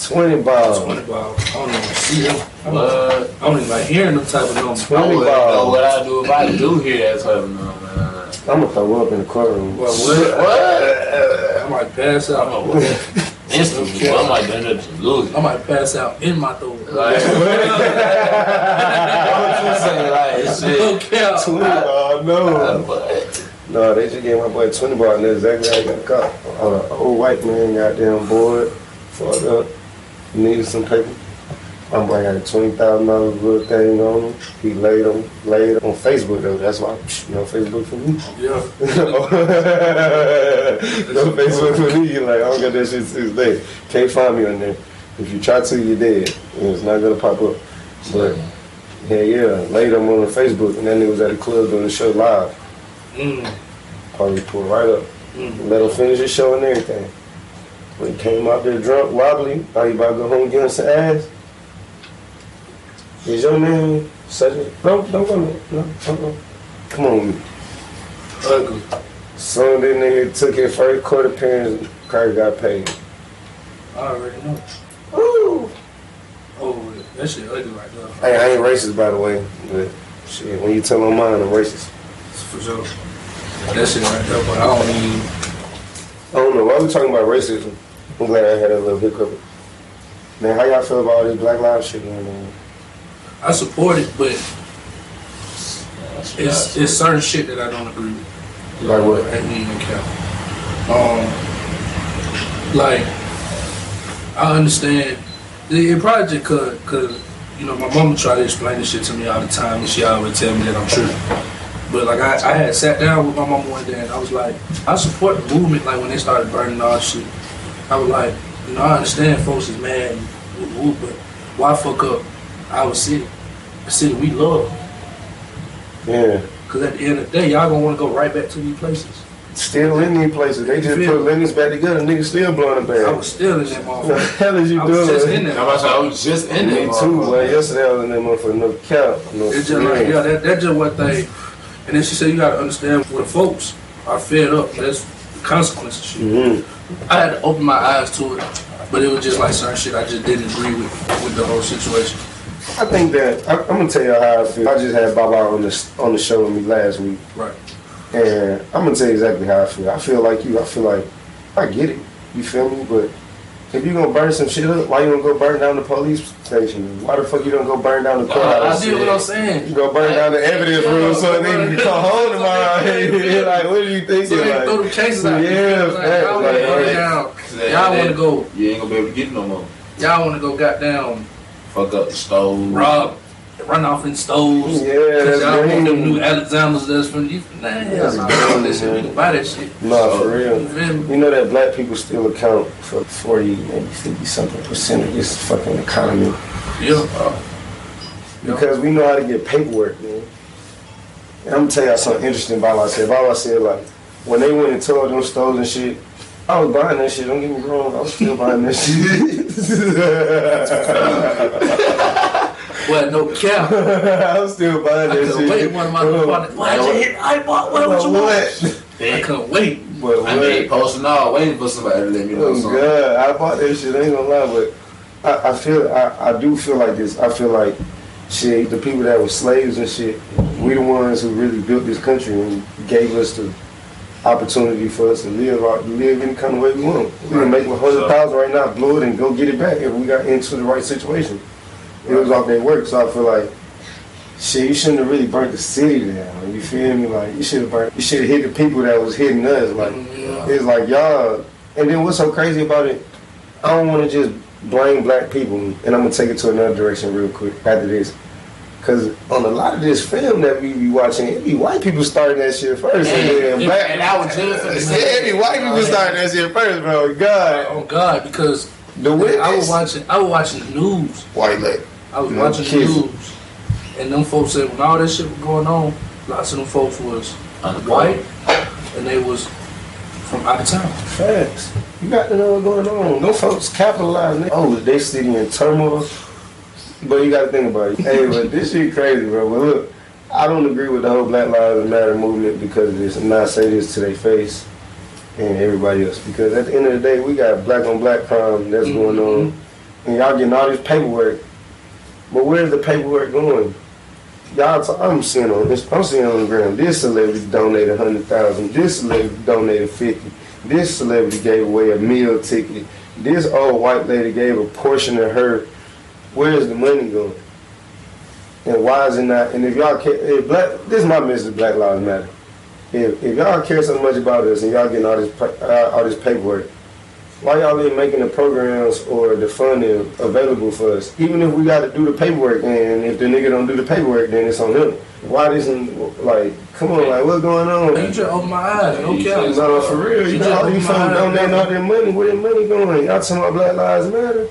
20 ball. 20 ball. I don't even see him. I don't, What? I don't even like hearing them type of numbers. I 20 wouldn't know ball. what I do if I do hear that type of number. man. I'm gonna throw up in the courtroom. Well, what? What? I might pass I'm out. a, instantly, I might end up losing. I might pass out in my throat. Like, what you say? Like, shit. Don't care. 20 ball, no. What? No, they just gave my boy 20 ball and that's exactly how he got caught. Uh, old white man goddamn bored, fucked up, needed some paper. My boy had a $20,000 little thing on him. He laid him, laid him. on Facebook though. That's why, you know, Facebook for me. Yeah. no Facebook for me. Like, I don't got that shit to this day. Can't find me on there. If you try to, you're dead. And It's not gonna pop up. But, yeah, yeah, laid him on Facebook and then he was at a club doing the show live. Mm. Probably pulled right up. Mm. Let him finish his show and everything. When he came out there drunk, wobbly, thought he about to go home and get him some ass. Is your name such a... No, don't go there. No, don't go. Come on with me. Ugly. Soon that nigga took his first court appearance, Craig got paid. I already know. Woo! Oh, that shit ugly right there. Hey, I ain't racist, by the way, but shit, when you tell on mine, I'm racist. For sure. That shit right there, but I don't even. I don't know. Why we talking about racism? I'm glad I had a little hiccup. Man, how y'all feel about all this Black Lives shit going on? I support it, but it's it's certain shit that I don't agree with. Like what? Ain't even count. Um, like I understand. It, it probably just cause, cause you know my mama try to explain this shit to me all the time, and she always tell me that I'm true. But like I, I had sat down with my mama one day, and I was like, I support the movement. Like when they started burning all shit, I was like, you know, I understand folks is mad, and whoop, but why fuck up our city, the city we love? Yeah. Cause at the end of the day, y'all gonna want to go right back to these places. Still in these places. They just put Lenox back together. Niggas still blowing the I was still in that What the motherfucker. hell is you doing? I doing? was just in there. I was just in Me too, boy. Yesterday I was in that motherfucker. No cap. No It's just like, yeah, that, that's just what they. And then she said, you gotta understand when folks are fed up, that's the consequences. of Shit. Mm-hmm. I had to open my eyes to it, but it was just like certain shit I just didn't agree with with the whole situation. I think that I, I'm gonna tell you how I feel. I just had Baba on the on the show with me last week, Right. and I'm gonna tell you exactly how I feel. I feel like you. I feel like I get it. You feel me? But If you gonna burn some shit up, why you don't go burn down the police station? Why the fuck you don't go burn down the I, courthouse? I did what I'm saying. You go burn down the evidence room so they can come home tomorrow. like, what do you think? So they can throw like, them cases out. Yeah, like, facts, y'all want to like, go down. Y'all want to go. You ain't gonna be able to get no more. Y'all want to go goddamn Fuck up the stove. rob, run off in stoves. yeah, that's y'all want them new. Alexanders that's from you. Nah, That's nah, green, that shit. We can buy that shit. Nah, for real. feel? You know that black people still account for 40, maybe 50 something percent of this fucking economy. Yeah. Because we know how to get paperwork, man. And I'm gonna tell y'all something interesting about myself. About I said, like, when they went and told them stores and shit, I was buying that shit. Don't get me wrong, I was still buying that shit. Well, no cap. I was still buying I that couldn't shit. wait. One of my Hold on. partners. Why'd you hit? I bought. What you want? I couldn't wait. But I what? posting all, waiting for somebody to let me know Oh something. God, I bought that shit. I ain't gonna lie, but I, I feel I, I do feel like this. I feel like shit. The people that were slaves and shit, we the ones who really built this country and gave us the opportunity for us to live out, live any kind of way we want. We can make a hundred thousand right now, blow it and go get it back if we got into the right situation. It was off their work, so I feel like. Shit, you shouldn't have really burnt the city down. You feel me? Like you should have burnt. You should have hit the people that was hitting us. Like Yeah. it's like y'all. And then what's so crazy about it? I don't want to just blame black people, and I'm gonna take it to another direction real quick after this. Cause on a lot of this film that we be watching, it be white people starting that shit first, and then And- black. And I was just finna Yeah, it be white people oh, starting that shit first, bro. God, Oh God, because the witness. I was watching. I was watching the news. white lady. I was No watching kidding. the news, and them folks said when all that shit was going on, lots of them folks was white, and they was from out of town. Facts. You got to know what's going on. Those folks capitalizing. Oh, they city in turmoil. But you got to think about it. Hey, but this shit crazy, bro. But look, I don't agree with the whole Black Lives Matter movement because of this. And not say this to their face and everybody else. Because at the end of the day, we got black on black crime that's mm-hmm. going on. And y'all getting all this paperwork. But where's the paperwork going? Y'all, t- I'm seeing on this. I'm seeing on the ground. This celebrity donated hundred thousand. This celebrity donated fifty. This celebrity gave away a meal ticket. This old white lady gave a portion of her. Where's the money going? And why is it not? And if y'all care, if black, this is my message. Black Lives Matter. If if y'all care so much about us and y'all getting all this uh, all this paperwork, why y'all ain't making the programs or the funding available for us? Even if we got to do the paperwork, and if the nigga don't do the paperwork, then it's on him. Why doesn't like? Come on, like what's going on? You just open my eyes, no cap. No, for real. You You just all these folks donating all their money. Where their money going? Y'all talking about Black Lives Matter?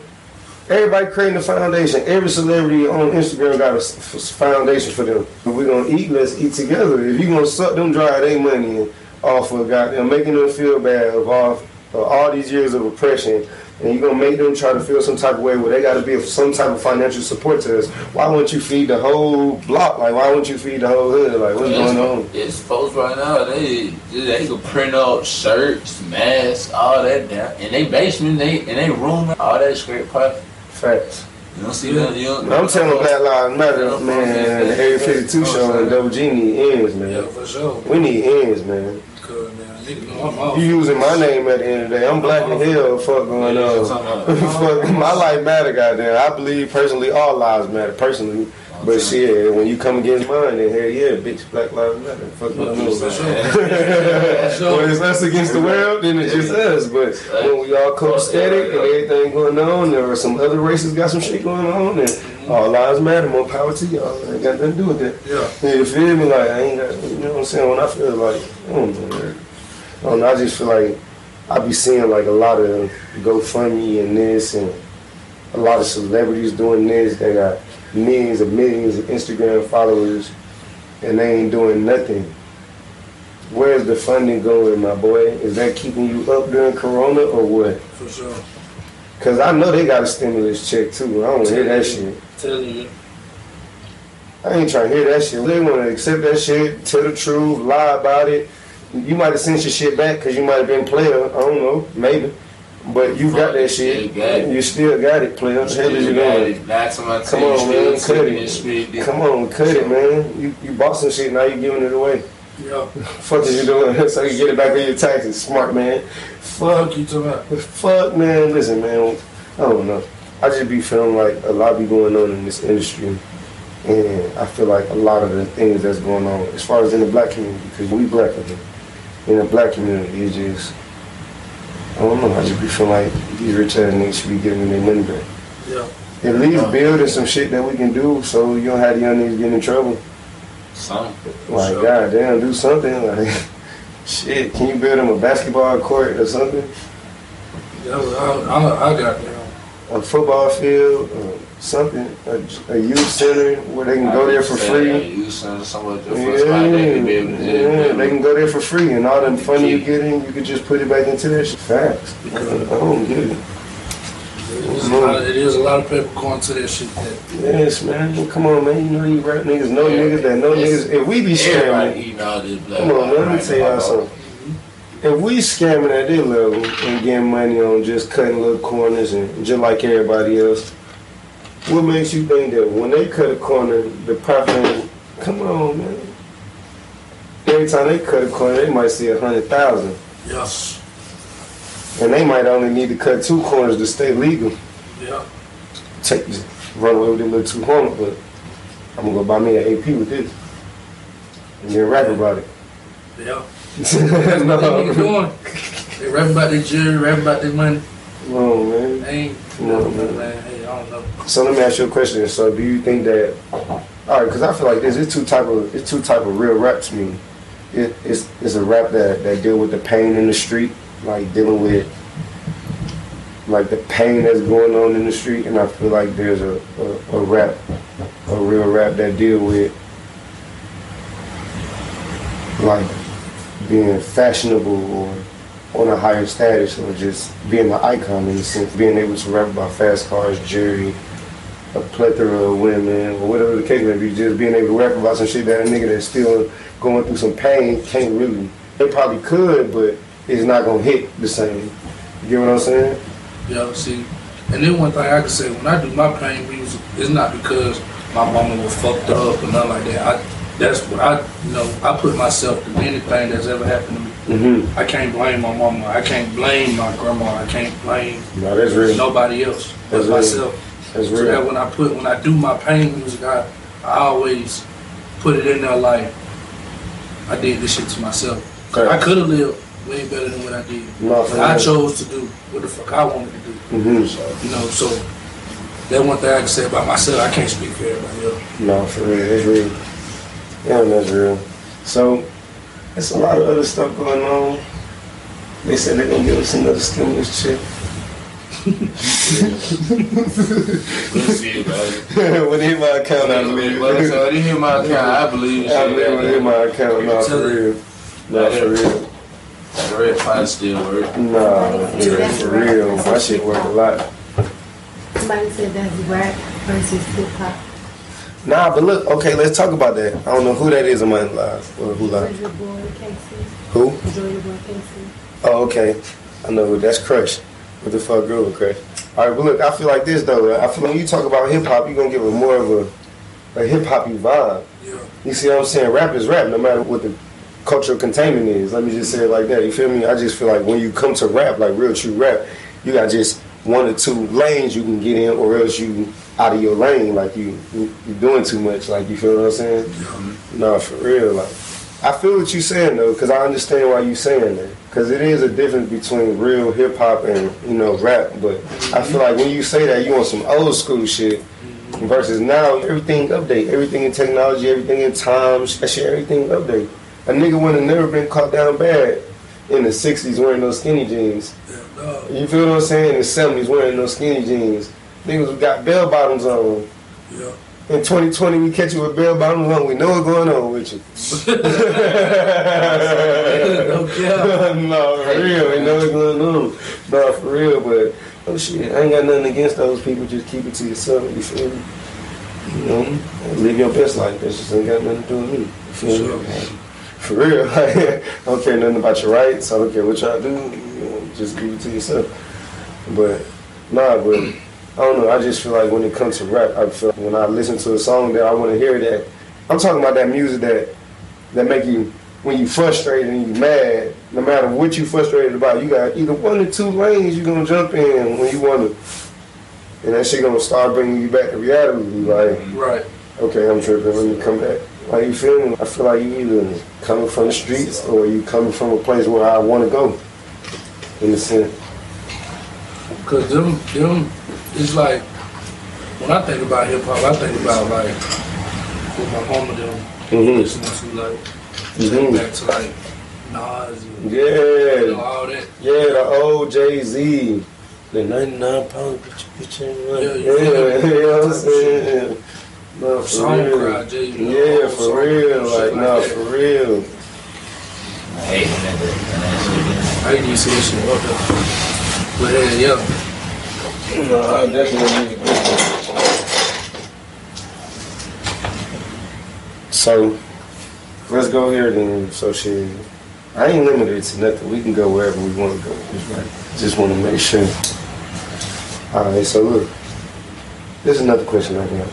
Everybody creating a foundation. Every celebrity on Instagram got a foundation for them. If we gonna eat, let's eat together. If you gonna suck them dry their money and off of goddamn making them feel bad of all, of all these years of oppression, and you're gonna make them try to feel some type of way where they gotta be some type of financial support to us. Why won't you feed the whole block? Like why won't you feed the whole hood? Like what's going on? It's folks right now. They they can print out shirts, masks, all that down in they basement, they in they room, all that scrape pipe. Facts. You don't see that? You don't, I'm telling Black Lives Matter, man. The Area 52 show and Double G need ends, Yeah, man. for sure. We need ends, man. Because man, nigga know I'm off. You using my name at the end of the day. I'm black as hell. Fuck going Yeah, on. Fuck, my life matter, goddamn. I believe personally all lives matter, personally. But shit, when you come against mine, then hell yeah, bitch, Black Lives Matter. Fuck. For sure. when it's us against the world, then it's just us. But when we all copacetic and everything going on, there are some other races got some shit going on, and all lives matter. More power to y'all. Ain't got nothing to do with that. Yeah. You feel me? Like I ain't got, you know what I'm saying? When I feel like, I don't know. I don't know. I just feel like I be seeing like a lot of GoFundMe and this, and a lot of celebrities doing this. They got millions and millions of Instagram followers, and they ain't doing nothing. Where's the funding going, my boy? Is that keeping you up during Corona or what? For sure. Cause I know they got a stimulus check too. I don't hear that shit. Telling you. I ain't trying to hear that shit. They want to accept that shit, tell the truth, lie about it. You might have sent your shit back because you might have been player. I don't know, maybe. But you got that shit. You got. You still got it, player. What the hell is you doing? That's my Come on, man, cut it. it. Come on, cut it, man. You you bought some shit, now you giving it away. Yeah. Fuck is you doing? so you get it back on your taxes. Smart man. Fuck Fuck you talking about? Fuck, man. Listen, man. I don't know. I just be feeling like a lot be going on in this industry. And I feel like a lot of the things that's going on, as far as in the black community, because we black in. In the black community, it's just, I don't know. I just be feeling like these rich ass niggas should be giving their money back. Yeah. At least building some shit that we can do so you don't have the young niggas getting in trouble. Some. Like, Sure. goddamn, do something. Like, shit, can you build them a basketball court or something? Yeah, I, I, I got down. a football field, or something, a, a youth center where they can go there for free. You send somewhere Yeah, they can be able to just yeah, they can go there for free, and all the money you get in, you can just put it back into that shit. Facts. I don't get it. There's a lot of, it is a lot of people going to that shit. That, Yes, man. Come on, man. You know you rap niggas, know Yeah. niggas that know niggas. If we be scamming, all this come on, man, let me tell y'all now. something. If we scamming at this level and getting money on just cutting little corners and just like everybody else, what makes you think that when they cut a corner, the profit come on, man. Every time they cut a corner, they might see a hundred thousand. yes. And they might only need to cut two corners to stay legal. Yeah. Take just run away with their little two hundred, but I'm gonna go buy me an AP with this. And then rap about it. Yeah. That's what they doing. They rap about their jewelry, rap about their money. Come on, man. They ain't, Come no, on, man. man. So let me ask you a question. So do you think that? All right, because I feel like this. It's two type of. It's two type of real rap to me. It, it's it's a rap that that deal with the pain in the street, like dealing with like the pain that's going on in the street, and I feel like there's a a, a rap, a real rap that deal with like being fashionable or on a higher status or just being an icon in a sense, being able to rap about fast cars, jewelry, a plethora of women, or whatever the case may be, just being able to rap about some shit that a nigga that's still going through some pain can't really. They probably could, but it's not gonna hit the same. You get what I'm saying? Yeah, see. And then one thing I can say, when I do my pain music, it's not because my mama was fucked up or nothing like that. I, that's what I, you know, I put myself through anything that's ever happened to me. Mm-hmm. I can't blame my mama. I can't blame my grandma. I can't blame No, that's real. nobody else That's but real. myself. That's So that when I put, when I do my pain music, I, I always put it in there like I did this shit to myself. 'Cause I could have lived way better than what I did. No, But I chose to do what the fuck I wanted to do. Mm-hmm. You know, so that one thing I can say about myself, I can't speak for everybody else. No, for real, that's real. Yeah, that's real. So, there's a lot of other stuff going on. They said they're gonna give us another stimulus check. We'll see about it. when it hit my account, I believe. But I said, when you hit my account, I believe I shit. believe when it hit my account. No, for real. No, for real. Red Pine still work. No, for, for real. My shit work a lot. Somebody said that's rap versus hip hop. Nah, but look, okay, let's talk about that. I don't know who that is on my live. Or who live. Georgia boy Casey. Who? Georgia boy Casey. Oh, okay. I know who. That's Crush. What the fuck, girl with Crush? All right, but look, I feel like this though. I feel like when you talk about hip hop, you're gonna give it more of a, a hip hoppy vibe. Yeah. You see what I'm saying? Rap is rap, no matter what the cultural containment is. Let me just say it like that. You feel me? I just feel like when you come to rap, like real true rap, you got to just one or two lanes you can get in, or else you out of your lane, like you you you doing too much. Like you feel what I'm saying? No, for real. Like I feel what you're saying though, because I understand why you're saying that. Because it is a difference between real hip hop and you know rap. But I feel like when you say that, you want some old school shit. Versus now, everything update, everything in technology, everything in times, that shit, everything update. A nigga would have never been caught down bad in the '60s wearing those skinny jeans. Yeah. Uh, you feel what I'm saying? In the '70s wearing those skinny jeans. Niggas got bell bottoms on. Yeah. In 2020, we catch you with bell bottoms on. We know what's going on with you. no, for real. We know what's going on. No, for real. But oh shit, I ain't got nothing against those people. Just keep it to yourself. You feel me? You know, live your best life. That just ain't got nothing to do with me. You feel Sure. me? For real. I don't care nothing about your rights. I don't care what y'all do. You know, just keep it to yourself. But nah, but I don't know. I just feel like when it comes to rap, I feel when I listen to a song that I want to hear that. I'm talking about that music that that make you when you frustrated and you mad, no matter what you frustrated about, you got either one or two lanes you gonna jump in when you wanna, and that shit gonna start bringing you back to reality. Like, Right. okay, I'm tripping. Let me come back. Like you feel me? I feel like you either coming from the streets or you coming from a place where I want to go. In a sense. Cause them, them, it's like when I think about hip hop, I think about like with my mama them Mm-hmm. listening to like take Mhm. back to like Nas and you Yeah, know, all that. yeah, the old Jay Z, the 99 pound bitch, bitch, ain't right. Yeah, yeah, you feel me? you know what I'm saying? No, for Song real. cry, Jay. you know, Yeah, all for song real. cry, Like, shit no, that. for real. I hate when that, when that I to see this shit up there. But yeah, yeah. No, I definitely need to So, let's go here then. So, shit, I ain't limited to nothing. We can go wherever we want to go. Just, just want to make sure. All right, so look, this is another question I got.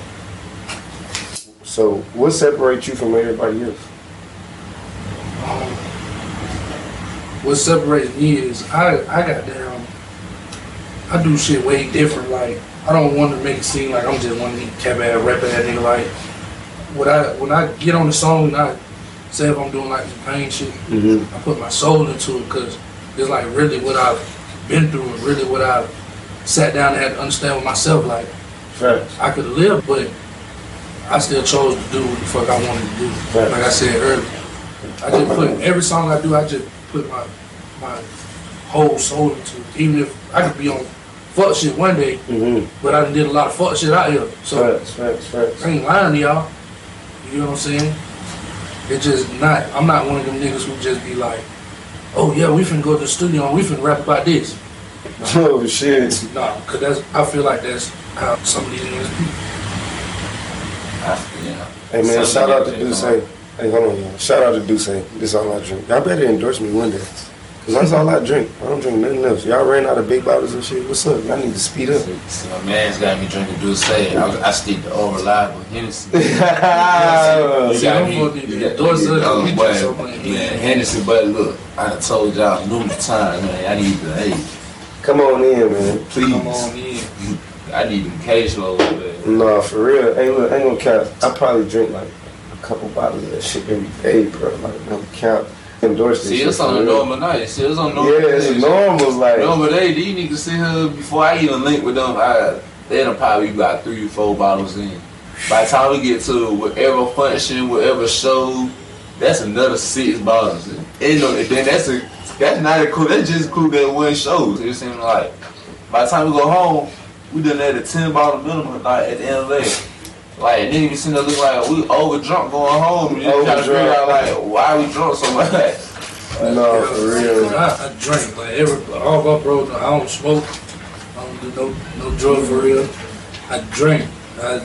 So, what separates you from everybody else? What separates me is I I got down. I do shit way different. Like I don't want to make it seem like I'm just one of these cap ass rap ass nigga. Like when I when I get on the song, I say if I'm doing like some pain shit, Mm-hmm. I put my soul into it because it's like really what I've been through and really what I've sat down and had to understand with myself. Like Facts. I could have lived, but I still chose to do what the fuck I wanted to do. Right. Like I said earlier, I just put every song I do. I just put my my whole soul into. Even if I could be on fuck shit one day, Mm-hmm. but I done did a lot of fuck shit out here. So Facts, facts, facts. I ain't lying to y'all. You know what I'm saying? It's just not. I'm not one of them niggas who just be like, oh yeah, we finna go to the studio and we finna rap about this. Oh, shit. Nah, cause that's. I feel like that's how some of these niggas be. I, you know. Hey man, Some shout out to niggas, D'ussé. Hey, hold on, y'all. Shout out to D'ussé. This all I drink. Y'all better endorse me one day. Cause that's all I drink. I don't drink nothing else. Y'all ran out of big bottles and shit. What's up? Y'all need to speed up. See, my man's got me drinking D'ussé. I, I stick to unreliable Hennessy. See, You got me- to you got- uh, oh, we boy, drink so man, Hennessy, but look, I told y'all numerous times, man, I need the, hey, Come on in, man. please, Come on in. I need them case loads, man. Nah, for real. Hey, look, ain't gonna count. I probably drink like a couple bottles of that shit every day, bro. Like, no count. Endorse this See, it's on a real. normal night. See, it's on normal Yeah, it's normal. Like, Normal day, these niggas sit here before I even link with them. I, they done probably got three or four bottles in. By the time we get to whatever function, whatever show, that's another six bottles. And then that's a that's not a cool. That's just cool that one show. It seems like by the time we go home, we done had a ten bottle minimum. Like at the end of the day. Like then you sitting there looking like we over drunk going home. And you trying to figure Overdrunk. out like why we drunk so much. no, for real. I, I drink like every all my bros. know I don't smoke. I don't do no no drug for real. I drink. I,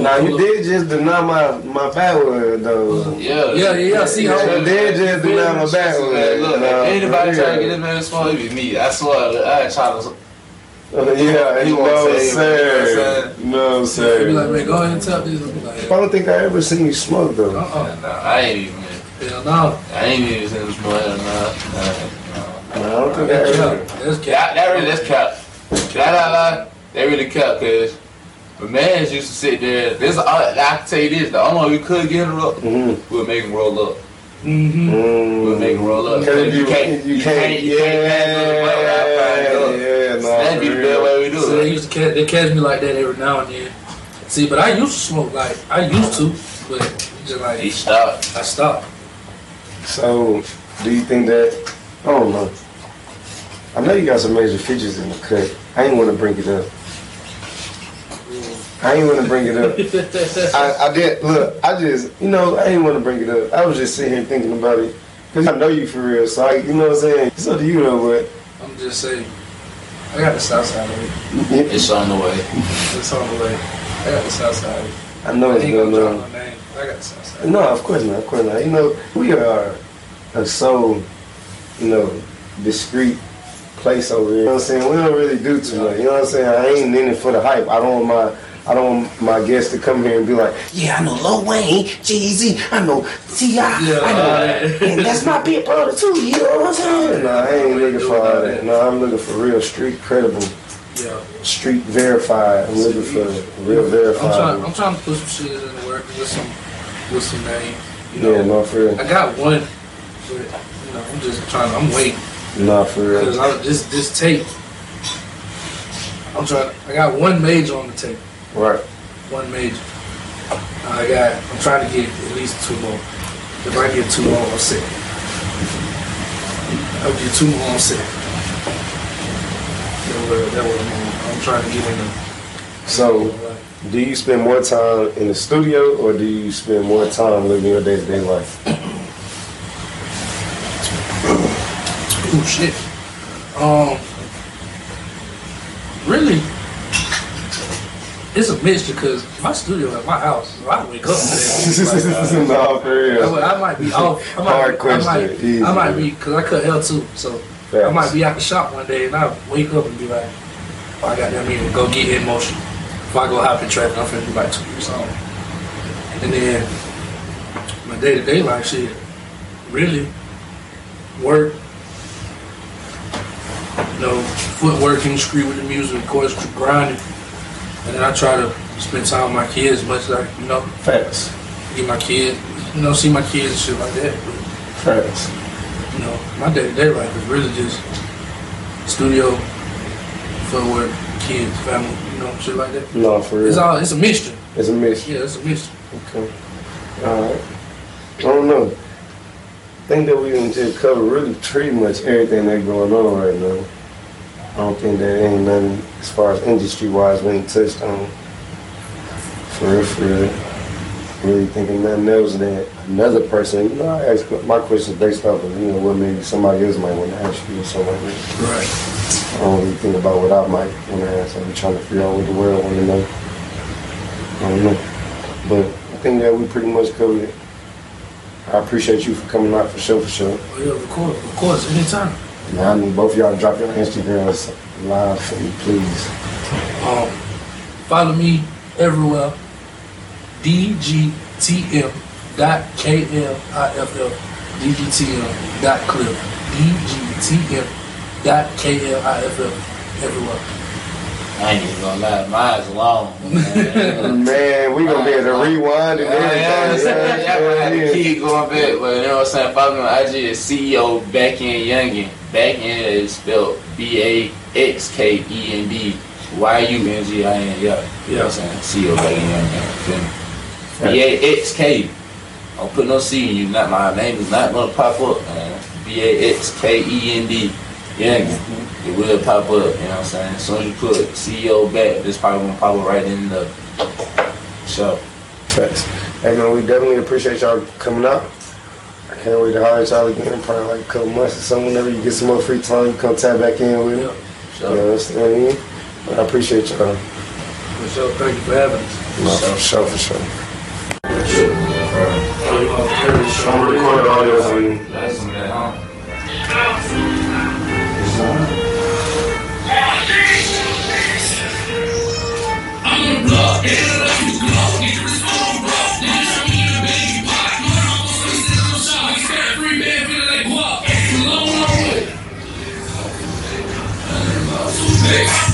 Now, you did just deny my, my bad word, though. Yeah, Yeah, yeah, yeah. See how You did just deny my bad word. look, Nah, if anybody for try to real. get this man smoke, it be me. I swear, I try to. Uh, yeah, He you won't know, say it, sir. you You know, They be like, man, go ahead and tell this. I be like, I don't think I ever seen you smoke, though. uh-uh. Nah, I ain't even. Hell no. I ain't even seen this smoke. Nah, nah, nah. No, I don't think I That's ever. That's That, cap. that really, that's cap. That, that, that, they really cap, cause the man used to sit there. This, I, I can tell you this: the only way we could get her up, Mm-hmm. we'll make him roll up. Mm-hmm. We'll make him roll up. Because if you, You can't- you you can't, can't- you can't pass it yeah, without finding yeah, no, That'd be the best real. way we do So it. they used to catch, they catch me like that every now and then. See, but I used to smoke like I used to, but just like He stopped. I stopped. So, do you think that? I don't know. I know you got some major features in the cut. I ain't want to bring it up. I ain't want to bring it up. I, I did look. I just, you know, I ain't want to bring it up. I was just sitting here thinking about it because I know you for real. So, I, you know what I'm saying. It's up to you though, what? I'm just saying, I got the south side of it. It's on the way. It's on the way. I got the south side. I know I it's going gonna on. drop my name. I got the south side. No, of course not. Of course not. You know, we are a so, you know, discreet place over here. You know what I'm saying? We don't really do too much. You know what I'm saying? I ain't in it for the hype. I don't want my I don't want my guests to come here and be like, Yeah, I know Lil Wayne, Jay Z, I know T.I., I know, and that's my big brother too. You know what I'm saying? nah, I ain't looking for all that. No, I'm looking for real street credible, Yeah. street verified. I'm looking for real I'm trying, verified. I'm trying to put some shit in the work with some, with some names. You know, Yeah, no, for real. I got one, but you know, I'm just trying. I'm waiting Nah, for real. I this this tape. I'm trying. I got one major on the tape. Right. One major. I got. I'm trying to get at least two more. If I get two more, I'm sick. I'll get two more. I'm sick. That was, that was, I'm trying to get in the. So, do you spend more time in the studio or do you spend more time living your day to day life? Oh shit. Um, really, it's a mixture because my studio at my house. So I wake up. like, uh, no, for I, real. might- I might be off. I might, Hard I question. might, Easy. I might be because I cut hair too. So I might be out the shop one day and I wake up and be like, oh, I got that meeting. Go get in motion. If I go hop in traffic, I'm finna be like two years old. And then my day to day life shit, really work. You know, footwork in the street with the music, of course, grinding. And I try to spend time with my kids as much as I, you know, Facts. get my kids, you know, see my kids and shit like that. But, Facts. you know, my day to day life is really just studio, footwork, kids, family, you know, shit like that. No, for real. It's all, it's a mixture. It's a mix. Yeah, it's a mixture. Okay. Alright. I don't know. I think that we done just cover really pretty much everything that's going on right now. I don't think there ain't nothing as far as industry wise we ain't touched on. For real, for real. Really thinking nothing else that another person, you know, I ask my questions based off of, you know, what maybe somebody else might want to ask you or something like that. Right. I don't really think about what I might want to ask. I'm trying to figure out what the world want to know. I don't know. But I think that we pretty much covered it. I appreciate you for coming out for sure, for sure. Oh, yeah, of course, of course, anytime. Now, I need both of y'all to drop your Instagrams live for me, please. Um, follow me everywhere. DGTM dot KLIFF DGTM dot KLIFF DGTM dot KLIFF everywhere. I ain't even gonna lie, mine's long. man. Man, we gonna be able to rewind and Yeah, yeah, everything. yeah, yeah, I had Yeah, to keep going back, but you know what I'm saying? Follow me on IG is CEO Baxkend Yungin. Baxkend is spelled B A X K E N D Y U N G I N. Yeah, you know what I'm saying? CEO Baxkend Yungin. Feel me? B A X K. Don't put no C in you. Not my name is not gonna pop up, man. B A X K E N D Yungin. Mm-hmm. It will pop up. You know what I'm saying? As soon as you put CEO back, this probably gonna pop up right in the show. Facts. Hey man, we definitely appreciate y'all coming out. I can't wait to hire y'all again. Probably like a couple months or something. Whenever you get some more free time, you come tap back in with it. Yeah, sure. You know what I mean? But I appreciate y'all. For sure. Thank you for having us. No, for sure, for sure. I'm recording audio for you. mean, that's something that, huh? Blood is music.